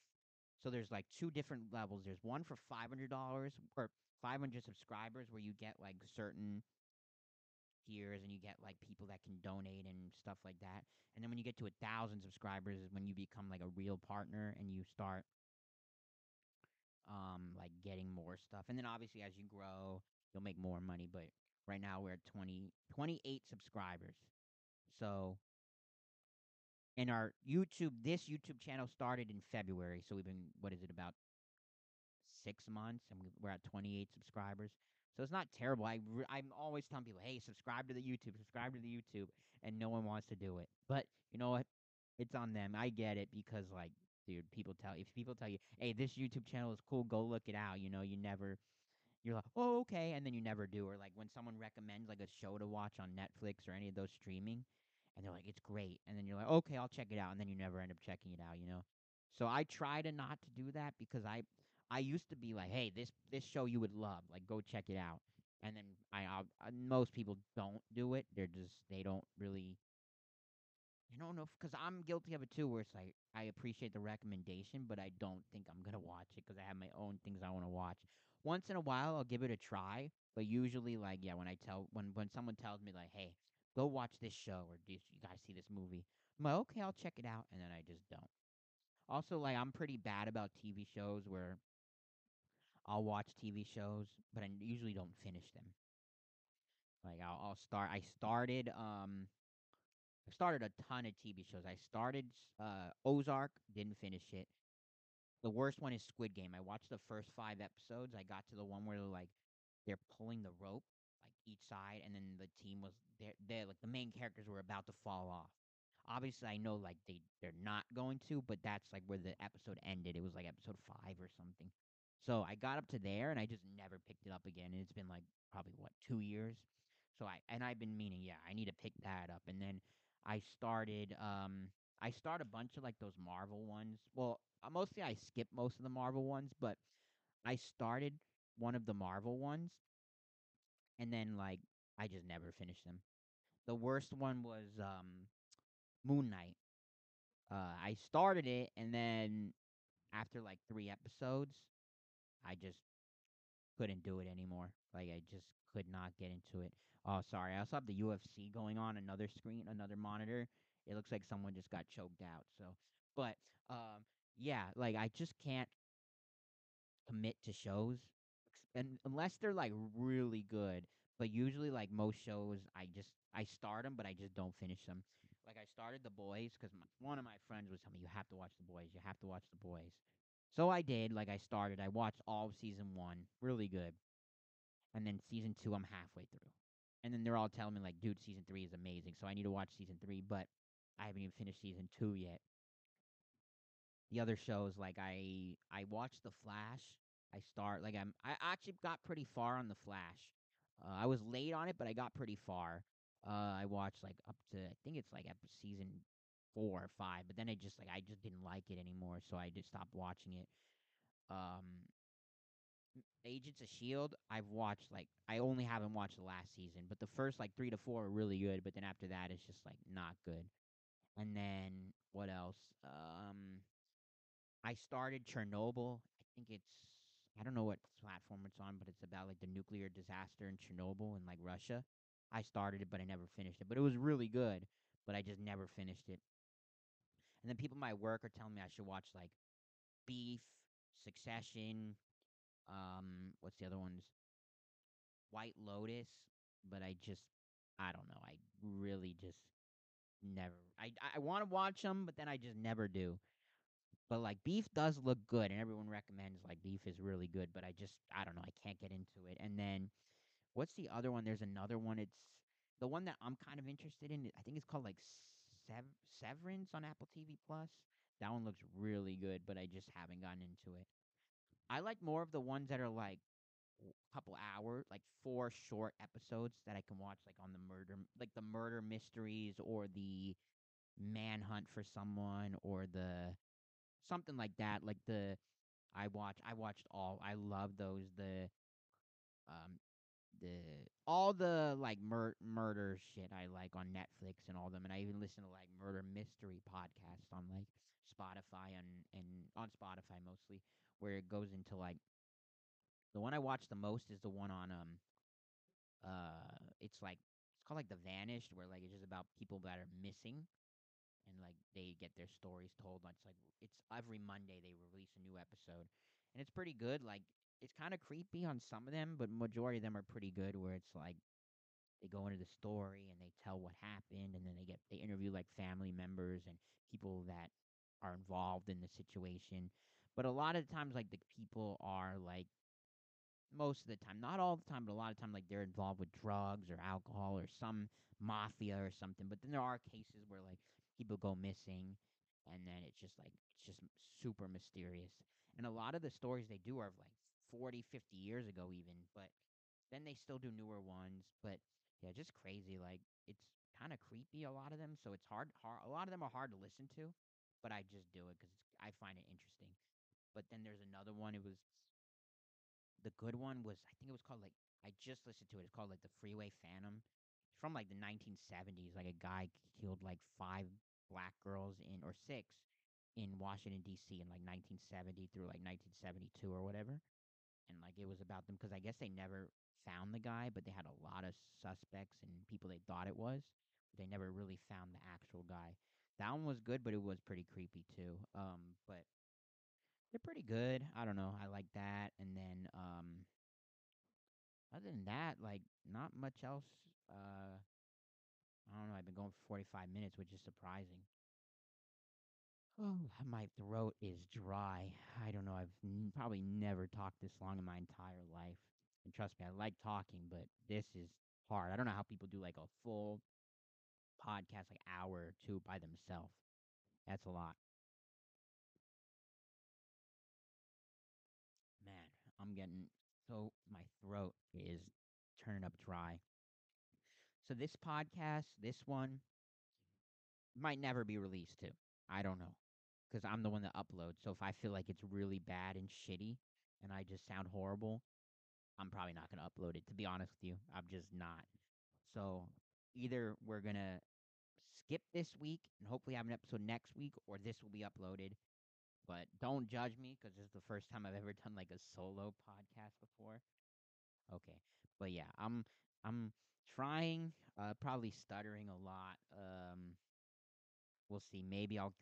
S1: So there's like two different levels. There's one for five hundred dollars or five hundred subscribers where you get like certain tiers and you get like people that can donate and stuff like that. And then when you get to a thousand subscribers is when you become like a real partner and you start um like getting more stuff. And then obviously as you grow, you'll make more money. But right now we're at 20 28 subscribers. So and our YouTube, this YouTube channel started in February, so we've been what is it about six months, and we, we're at 28 subscribers. So it's not terrible. I I'm always telling people, hey, subscribe to the YouTube, subscribe to the YouTube, and no one wants to do it. But you know what? It's on them. I get it because like, dude, people tell if people tell you, hey, this YouTube channel is cool, go look it out. You know, you never you're like, oh, okay, and then you never do. Or like when someone recommends like a show to watch on Netflix or any of those streaming, and they're like, it's great, and then you're like, okay, I'll check it out, and then you never end up checking it out, you know. So I try to not to do that because I, I used to be like, hey, this this show you would love, like go check it out, and then I, I'll, uh, most people don't do it. They're just they don't really I don't know because I'm guilty of it too. Where it's like I appreciate the recommendation, but I don't think I'm gonna watch it because I have my own things I want to watch. Once in a while, I'll give it a try, but usually, like yeah, when I tell when when someone tells me like, hey, go watch this show or do you gotta see this movie, I'm like, okay, I'll check it out, and then I just don't. Also, like I'm pretty bad about TV shows where I'll watch TV shows, but I usually don't finish them. Like I'll, I'll start. I started. Um, I started a ton of TV shows. I started uh, Ozark, didn't finish it. The worst one is Squid Game. I watched the first five episodes. I got to the one where they're like they're pulling the rope, like each side, and then the team was they're, they're like the main characters were about to fall off. Obviously, I know like they they're not going to, but that's like where the episode ended. It was like episode five or something. So I got up to there and I just never picked it up again. And it's been like probably what two years. So I and I've been meaning, yeah, I need to pick that up. And then I started um I start a bunch of like those Marvel ones. Well, uh, mostly I skip most of the Marvel ones, but I started one of the Marvel ones and then like I just never finished them. The worst one was um Moon Knight. Uh I started it and then after like 3 episodes, I just couldn't do it anymore. Like I just could not get into it. Oh, sorry. I also have the UFC going on another screen, another monitor. It looks like someone just got choked out. So, but um, yeah, like I just can't commit to shows, and unless they're like really good. But usually, like most shows, I just I start them, but I just don't finish them. Like I started The Boys because one of my friends was telling me you have to watch The Boys. You have to watch The Boys. So I did. Like I started. I watched all of season one. Really good. And then season two, I'm halfway through. And then they're all telling me like, dude, season three is amazing. So I need to watch season three, but I haven't even finished season two yet. The other shows, like I I watched The Flash. I start like I'm I actually got pretty far on The Flash. Uh, I was late on it, but I got pretty far. Uh, I watched like up to I think it's like up season four or five, but then I just like I just didn't like it anymore, so I just stopped watching it. Um, Agents of Shield, I've watched like I only haven't watched the last season, but the first like three to four are really good, but then after that it's just like not good. And then what else? Um, I started Chernobyl. I think it's I don't know what platform it's on, but it's about like the nuclear disaster in Chernobyl and like Russia. I started it, but I never finished it. But it was really good, but I just never finished it. And then people at my work are telling me I should watch like Beef, Succession, um, what's the other ones? White Lotus, but I just I don't know. I really just never. I I want to watch them, but then I just never do. But like Beef does look good, and everyone recommends like Beef is really good. But I just I don't know. I can't get into it. And then what's the other one? There's another one. It's the one that I'm kind of interested in. I think it's called like Sev- Severance on Apple TV Plus. That one looks really good, but I just haven't gotten into it. I like more of the ones that are like a couple hours, like four short episodes that I can watch, like on the murder, like the murder mysteries or the manhunt for someone or the something like that. Like the I watch, I watched all. I love those. The um the all the like mur- murder shit I like on Netflix and all them, and I even listen to like murder mystery podcasts on like Spotify and and on Spotify mostly, where it goes into like the one I watch the most is the one on um uh it's like it's called like the Vanished, where like it's just about people that are missing and like they get their stories told. It's like it's every Monday they release a new episode, and it's pretty good. Like it's kind of creepy on some of them, but majority of them are pretty good. Where it's like they go into the story and they tell what happened, and then they get they interview like family members and people that are involved in the situation. But a lot of the times, like the people are like most of the time, not all the time, but a lot of time, like they're involved with drugs or alcohol or some mafia or something. But then there are cases where like people go missing, and then it's just like it's just super mysterious. And a lot of the stories they do are like 40, 50 years ago, even. But then they still do newer ones. But yeah, just crazy. Like it's kind of creepy. A lot of them, so it's hard, hard. A lot of them are hard to listen to, but I just do it because I find it interesting. But then there's another one. It was the good one was I think it was called like I just listened to it. It's called like the Freeway Phantom. It's from like the 1970s. Like a guy killed like five black girls in or six in Washington D.C. in like 1970 through like 1972 or whatever, and like it was about them because I guess they never found the guy, but they had a lot of suspects and people they thought it was. They never really found the actual guy. That one was good, but it was pretty creepy too. Um, but they're pretty good. I don't know. I like that, and then um, other than that, like not much else. Uh, I don't know. I've been going for 45 minutes, which is surprising. Oh, my throat is dry. I don't know. I've n- probably never talked this long in my entire life. And trust me, I like talking, but this is hard. I don't know how people do like a full podcast, like hour or two by themselves. That's a lot. Man, I'm getting so my throat is turning up dry. So this podcast, this one, might never be released too. I don't know. Because I'm the one that uploads. So if I feel like it's really bad and shitty and I just sound horrible, I'm probably not going to upload it. To be honest with you, I'm just not. So either we're going to skip this week and hopefully have an episode next week, or this will be uploaded. But don't judge me because this is the first time I've ever done like a solo podcast before. Okay, but yeah, I'm I'm trying, uh, probably stuttering a lot. Um, we'll see. Maybe I'll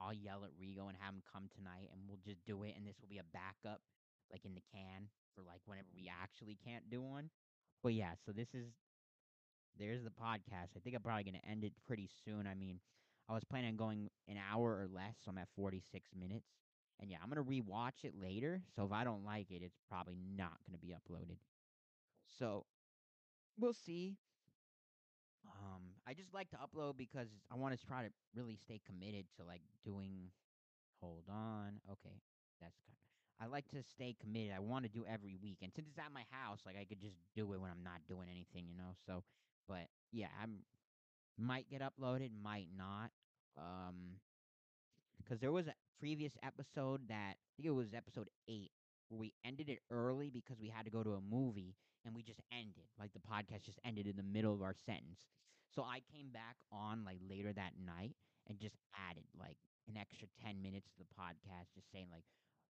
S1: I'll yell at Rigo and have him come tonight, and we'll just do it. And this will be a backup, like in the can for like whenever we actually can't do one. But yeah, so this is there's the podcast. I think I'm probably gonna end it pretty soon. I mean, I was planning on going an hour or less, so I'm at 46 minutes. And yeah, I'm gonna rewatch it later. So if I don't like it, it's probably not gonna be uploaded. So we'll see. Um, I just like to upload because I want to try to really stay committed to like doing. Hold on, okay, that's kind. of, I like to stay committed. I want to do every week, and since it's at my house, like I could just do it when I'm not doing anything, you know. So, but yeah, I'm might get uploaded, might not. Um, because there was a previous episode that I think it was episode eight where we ended it early because we had to go to a movie and we just ended like the podcast just ended in the middle of our sentence. So I came back on like later that night and just added like an extra 10 minutes to the podcast just saying like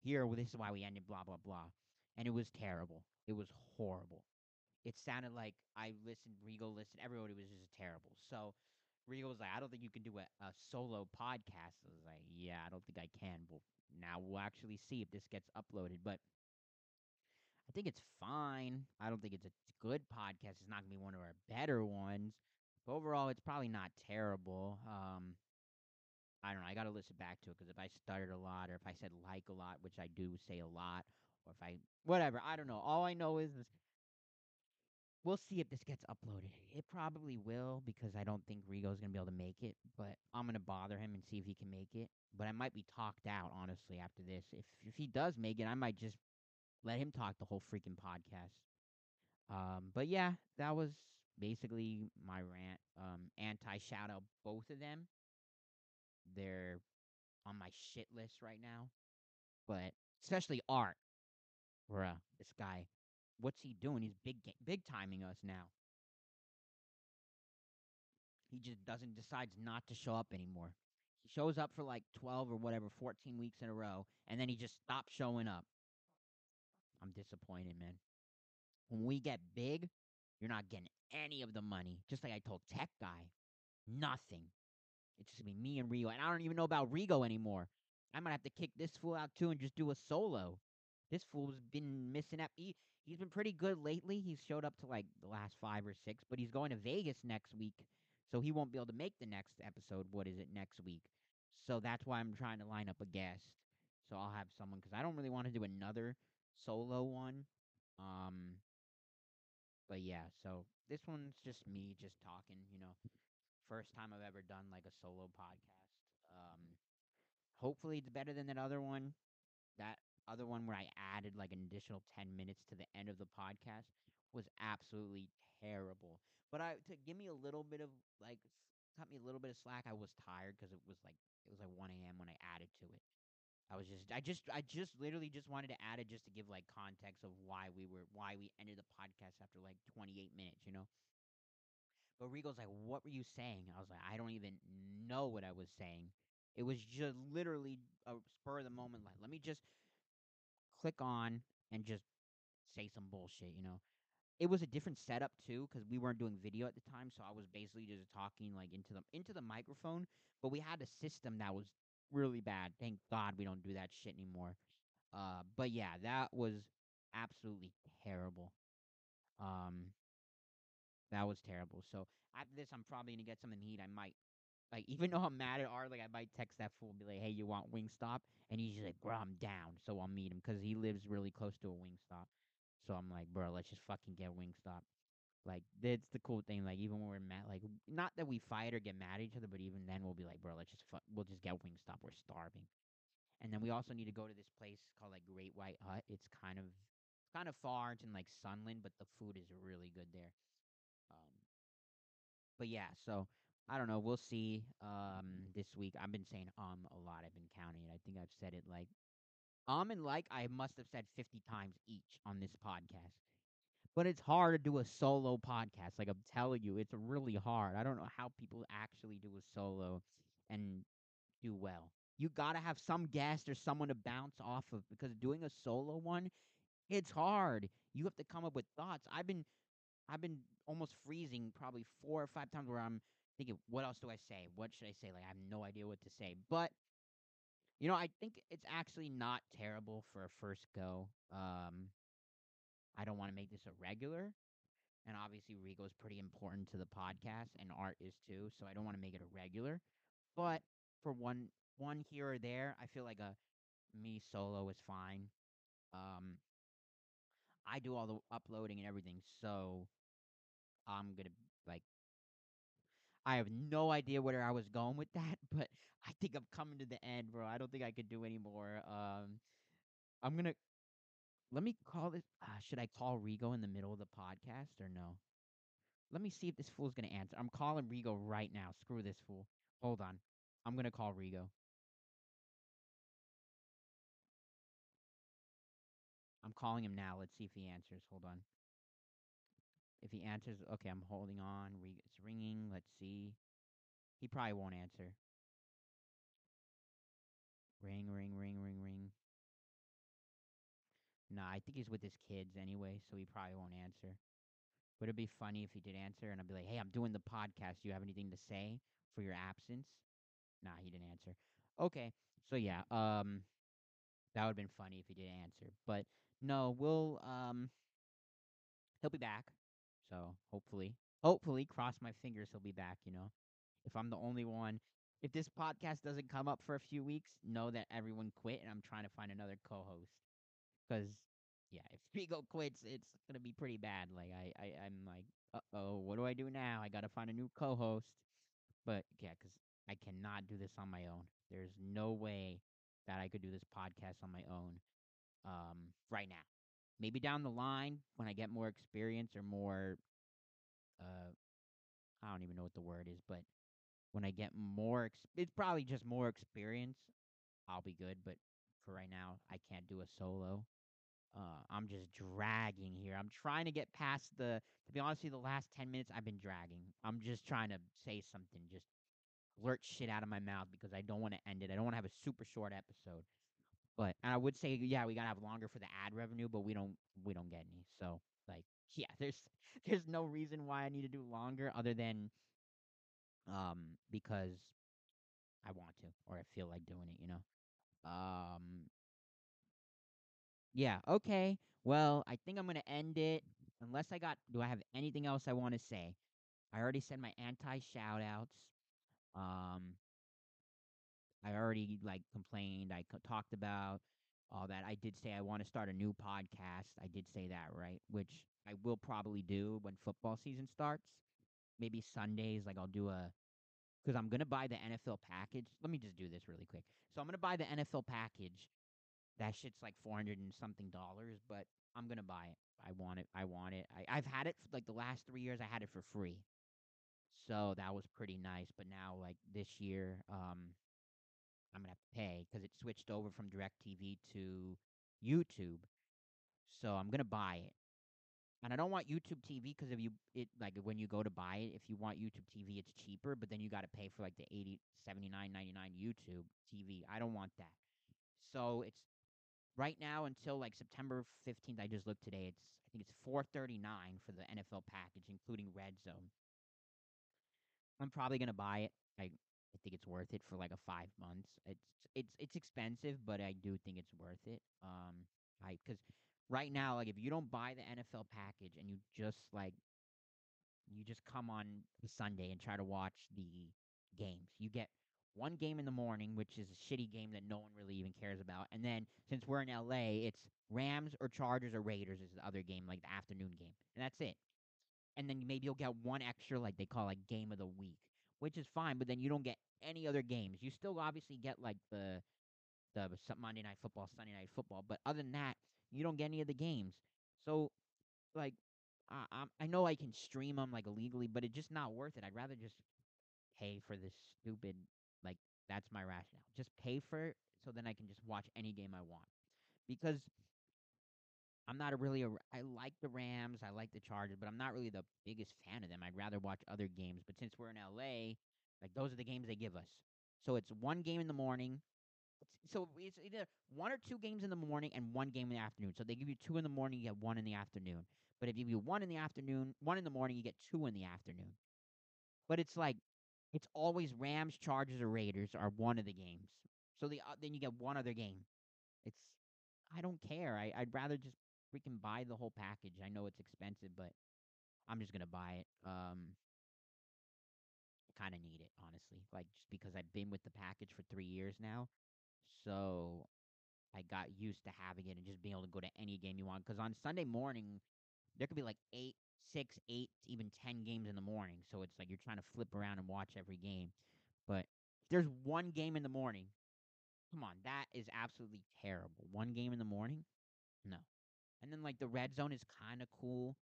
S1: here well, this is why we ended blah blah blah. And it was terrible. It was horrible. It sounded like I listened, Rigo listened, everybody was just terrible. So Rigo was like, I don't think you can do a, a solo podcast. I was like, yeah, I don't think I can. Well, now we'll actually see if this gets uploaded. But I think it's fine. I don't think it's a good podcast. It's not gonna be one of our better ones. But overall, it's probably not terrible. Um, I don't know. I got to listen back to it because if I stuttered a lot, or if I said like a lot, which I do say a lot, or if I whatever, I don't know. All I know is this. We'll see if this gets uploaded. It probably will because I don't think Rigo's gonna be able to make it. But I'm gonna bother him and see if he can make it. But I might be talked out honestly after this. If if he does make it, I might just let him talk the whole freaking podcast. Um, but yeah, that was basically my rant. Um, anti shout out both of them. They're on my shit list right now. But especially Art. Bruh, this guy. What's he doing? He's big big timing us now. He just doesn't decides not to show up anymore. He shows up for like 12 or whatever, 14 weeks in a row, and then he just stops showing up. I'm disappointed, man. When we get big, you're not getting any of the money. Just like I told Tech Guy, nothing. It's just be me and Rio, and I don't even know about Rigo anymore. I might have to kick this fool out too and just do a solo. This fool's been missing. He he's been pretty good lately. He's showed up to like the last five or six, but he's going to Vegas next week, so he won't be able to make the next episode. What is it next week? So that's why I'm trying to line up a guest. So I'll have someone because I don't really want to do another solo one. Um, but yeah, so this one's just me just talking, you know. First time I've ever done like a solo podcast. Um hopefully it's better than that other one. That other one where I added like an additional 10 minutes to the end of the podcast was absolutely terrible. But I to give me a little bit of like cut me a little bit of slack. I was tired because it was like it was like 1 a.m. when I added to it. I was just I just I just literally just wanted to add it just to give like context of why we were why we ended the podcast after like 28 minutes, you know. But Rigo's like, "What were you saying?" I was like, "I don't even know what I was saying." It was just literally a spur of the moment. Like, let me just click on and just say some bullshit, you know. It was a different setup too because we weren't doing video at the time, so I was basically just talking like into the into the microphone. But we had a system that was really bad. Thank God we don't do that shit anymore. Uh, but yeah, that was absolutely terrible. Um, that was terrible. So after this, I'm probably gonna get some heat. I might like even though I'm mad at Art, like I might text that fool and be like, "Hey, you want Wingstop?" And he's just like, "Bro, I'm down." So I'll meet him because he lives really close to a Wingstop. So I'm like, "Bro, let's just fucking get Wingstop." Like that's the cool thing. Like even when we're mad, like not that we fight or get mad at each other, but even then we'll be like, "Bro, let's just fuck. We'll just get Wingstop. We're starving." And then we also need to go to this place called like Great White Hut. It's kind of kind of far. It's in like Sunland, but the food is really good there. Um, but yeah, so I don't know. We'll see. Um, this week I've been saying um a lot. I've been counting it. I think I've said it like um and like I must have said fifty times each on this podcast. But it's hard to do a solo podcast. Like I'm telling you, it's really hard. I don't know how people actually do a solo and do well. You gotta have some guest or someone to bounce off of because doing a solo one, it's hard. You have to come up with thoughts. I've been I've been almost freezing probably four or five times where I'm thinking, what else do I say? What should I say? Like I have no idea what to say. But you know, I think it's actually not terrible for a first go. Um, I don't want to make this a regular, and obviously Rigo is pretty important to the podcast, and Art is too. So I don't want to make it a regular. But for one one here or there, I feel like a me solo is fine. Um, I do all the uploading and everything, so I'm gonna like I have no idea where I was going with that, but I think I'm coming to the end, bro. I don't think I could do any more. Um, I'm gonna let me call this. Uh, should I call Rigo in the middle of the podcast or no? Let me see if this fool's gonna answer. I'm calling Rigo right now. Screw this fool. Hold on. I'm gonna call Rigo. I'm calling him now. Let's see if he answers. Hold on. If he answers, okay, I'm holding on. It's ringing. Let's see. He probably won't answer. Ring, ring, ring, ring, ring. Nah, I think he's with his kids anyway, so he probably won't answer. But it'd be funny if he did answer, and I'd be like, "Hey, I'm doing the podcast. Do you have anything to say for your absence?" Nah, he didn't answer. Okay, so yeah, um, that would have been funny if he did answer. But no, we'll um, he'll be back. So hopefully, hopefully, cross my fingers, he'll be back. You know, if I'm the only one, if this podcast doesn't come up for a few weeks, know that everyone quit, and I'm trying to find another co-host. Because yeah, if Rigo quits, it's gonna be pretty bad. Like I, I I'm like, uh oh, what do I do now? I gotta find a new co-host. But yeah, because I cannot do this on my own. There's no way that I could do this podcast on my own um, right now. Maybe down the line when I get more experience or more, uh, I don't even know what the word is, but when I get more, ex- it's probably just more experience. I'll be good, but for right now, I can't do a solo. Uh, I'm just dragging here. I'm trying to get past the. To be honest with you, the last ten minutes I've been dragging. I'm just trying to say something, just blurt shit out of my mouth because I don't want to end it. I don't want to have a super short episode. But and I would say, yeah, we gotta have longer for the ad revenue, but we don't we don't get any. So like, yeah, there's there's no reason why I need to do longer other than um because I want to or I feel like doing it. You know. Um. Yeah. Okay. Well, I think I'm gonna end it. Unless I got, do I have anything else I want to say? I already said my anti shout outs. Um, I already like complained. I co- talked about all that. I did say I want to start a new podcast. I did say that, right? Which I will probably do when football season starts. Maybe Sundays, like I'll do a because I'm gonna buy the NFL package. Let me just do this really quick. So I'm gonna buy the NFL package. That shit's like four hundred and something dollars, but I'm gonna buy it. I want it. I want it. I, I've had it for like the last three years. I had it for free, so that was pretty nice. But now, like this year, um, I'm gonna have to pay because it switched over from DirecTV to YouTube. So I'm gonna buy it, And I don't want YouTube TV because if you it like when you go to buy it, if you want YouTube TV, it's cheaper, but then you got to pay for like the 80 79.99 YouTube TV. I don't want that. So it's right now until like September 15th. I just looked today. It's I think it's 4.39 for the NFL package, including Red Zone. I'm probably gonna buy it. I I think it's worth it for like a five months. It's it's it's expensive, but I do think it's worth it. Um, I because right now, like if you don't buy the NFL package and you just like you just come on Sunday and try to watch the games, you get one game in the morning, which is a shitty game that no one really even cares about, and then since we're in LA, it's Rams or Chargers or Raiders is the other game, like the afternoon game, and that's it. And then maybe you'll get one extra, like they call like game of the week, which is fine, but then you don't get any other games. You still obviously get like the the Monday night football, Sunday night football, but other than that, you don't get any of the games. So, like, I I'm, I know I can stream them like illegally, but it's just not worth it. I'd rather just pay for this stupid. Like, that's my rationale. Just pay for it so then I can just watch any game I want. Because I'm not a really a, I like the Rams, I like the Chargers, but I'm not really the biggest fan of them. I'd rather watch other games. But since we're in LA, like those are the games they give us. So it's one game in the morning. So it's either one or two games in the morning and one game in the afternoon. So they give you two in the morning, you get one in the afternoon. But if you you one in the afternoon, one in the morning, you get two in the afternoon. But it's like it's always Rams, Chargers, or Raiders are one of the games. So the uh, then you get one other game. It's I don't care. I I'd rather just freaking buy the whole package. I know it's expensive, but I'm just gonna buy it. Um, kind of need it honestly, like just because I've been with the package for three years now, so I got used to having it and just being able to go to any game you want. Because on Sunday morning, there could be like eight, six, eight, even ten games in the morning. So it's like you're trying to flip around and watch every game. But there's one game in the morning, come on, that is absolutely terrible. One game in the morning, no. And then like the red zone is kind of cool.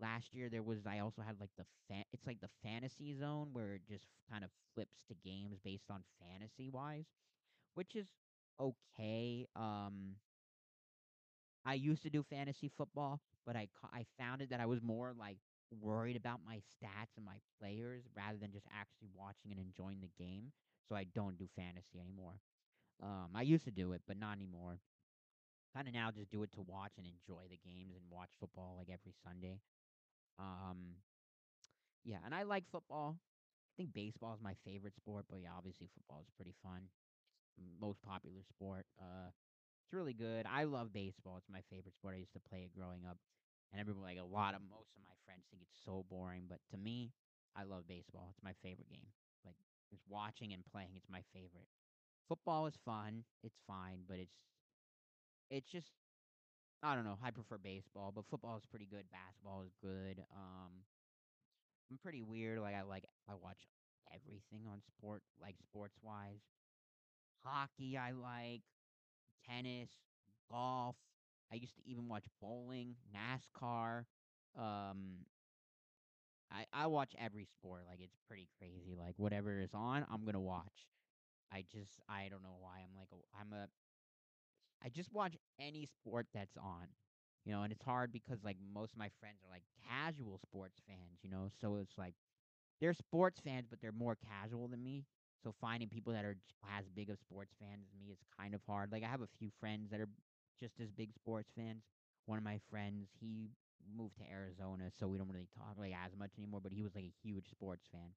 S1: Last year there was I also had like the fan it's like the fantasy zone where it just kind of flips to games based on fantasy wise, which is okay. Um I used to do fantasy football, but I ca- I found it that I was more like worried about my stats and my players rather than just actually watching and enjoying the game. So I don't do fantasy anymore. Um I used to do it, but not anymore. Kind of now just do it to watch and enjoy the games and watch football like every Sunday. Um, yeah, and I like football. I think baseball is my favorite sport, but yeah, obviously football is pretty fun. M- Most popular sport. Uh, it's really good. I love baseball. It's my favorite sport. I used to play it growing up, and everybody, like a lot of most of my friends, think it's so boring. But to me, I love baseball. It's my favorite game. Like just watching and playing, it's my favorite. Football is fun. It's fine, but it's it's just I don't know. I prefer baseball, but football is pretty good. Basketball is good. Um, I'm pretty weird. Like I like I watch everything on sport, like sports wise. Hockey I like, tennis, golf. I used to even watch bowling, NASCAR. Um, I I watch every sport. Like it's pretty crazy. Like whatever is on, I'm gonna watch. I just I don't know why I'm like a, I'm a I just watch any sport that's on. You know, and it's hard because like most of my friends are like casual sports fans, you know, so it's like they're sports fans, but they're more casual than me. So finding people that are as big of sports fans as me is kind of hard. Like I have a few friends that are just as big sports fans. One of my friends, he moved to Arizona, so we don't really talk like as much anymore. But he was like a huge sports fan,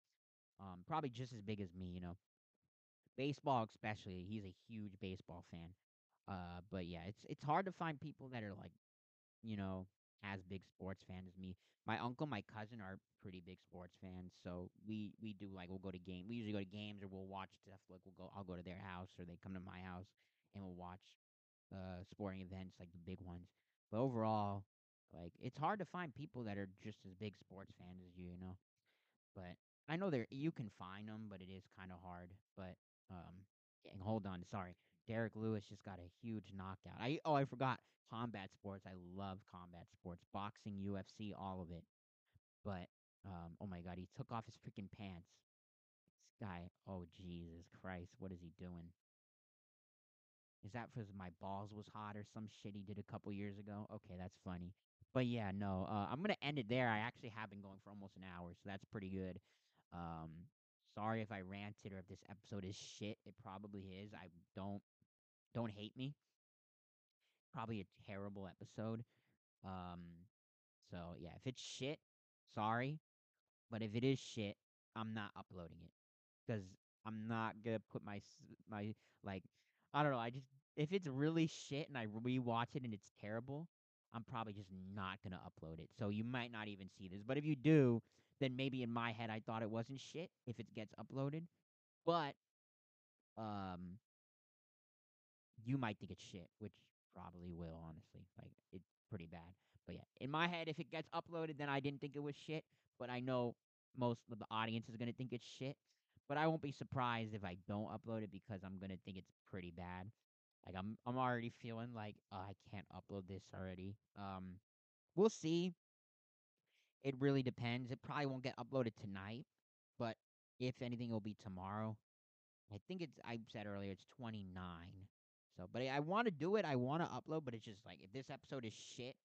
S1: um, probably just as big as me. You know, baseball especially. He's a huge baseball fan. Uh, but yeah, it's it's hard to find people that are like you know, as big sports fans as me. My uncle, my cousin are pretty big sports fans, so we we do like we'll go to game. We usually go to games or we'll watch stuff. Like we'll go, I'll go to their house or they come to my house and we'll watch uh sporting events like the big ones. But overall, like it's hard to find people that are just as big sports fans as you. You know, but I know there you can find them, but it is kind of hard. But um, hold on, sorry, Derrick Lewis just got a huge knockout. I oh I forgot combat sports. I love combat sports, boxing, UFC, all of it. But um, oh my god, he took off his freaking pants. This guy, oh Jesus Christ, what is he doing? Is that because my balls was hot or some shit he did a couple years ago? Okay, that's funny. But yeah, no, uh, I'm gonna end it there. I actually have been going for almost an hour, so that's pretty good. Um, sorry if I ranted or if this episode is shit. It probably is. I don't don't hate me. Probably a terrible episode. Um, so yeah, if it's shit, sorry. But if it is shit, I'm not uploading it because I'm not gonna put my my like I don't know. I just if it's really shit and I rewatch it and it's terrible, I'm probably just not gonna upload it. So you might not even see this. But if you do, then maybe in my head I thought it wasn't shit if it gets uploaded. But um, you might think it's shit, which probably will, honestly. Like it's pretty bad. But yeah, in my head, if it gets uploaded, then I didn't think it was shit. But I know most of the audience is gonna think it's shit. But I won't be surprised if I don't upload it because I'm gonna think it's pretty bad. Like I'm I'm already feeling like oh, I can't upload this already. Um, we'll see. It really depends. It probably won't get uploaded tonight, but if anything, it'll be tomorrow. I think it's I said earlier it's 29. So, but I, want to do it. I want to upload, but it's just like if this episode is shit,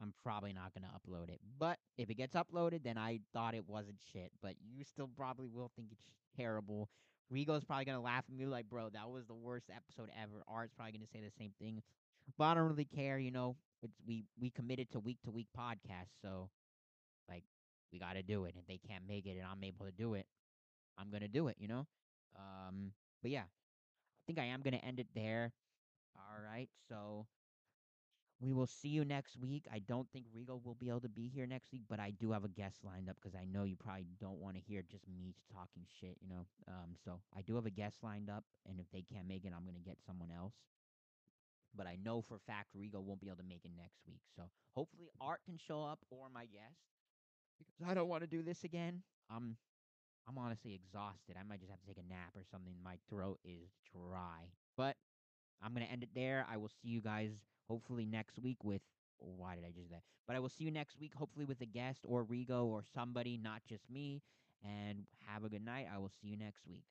S1: I'm probably not going to upload it. But if it gets uploaded, then I thought it wasn't shit, but you still probably will think it's terrible. Rigo's probably going to laugh at me like, "Bro, that was the worst episode ever." Art's probably going to say the same thing. But I don't really care, you know. It's we we committed to week to week podcast, so like we got to do it. If they can't make it and I'm able to do it, I'm going to do it, you know? Um, but yeah, think I am going to end it there. All right. So we will see you next week. I don't think Rigo will be able to be here next week, but I do have a guest lined up because I know you probably don't want to hear just me talking shit, you know? Um, so I do have a guest lined up, and if they can't make it, I'm to get someone else. But I know for a fact Rigo won't be able to make it next week. So hopefully Art can show up or my guest because I don't want to do this again. I'm I'm honestly exhausted. I might just have to take a nap or something. My throat is dry. But I'm gonna end it there. I will see you guys hopefully next week with. Why did I just that? But I will see you next week, hopefully with a guest or Rigo or somebody, not just me. And have a good night. I will see you next week.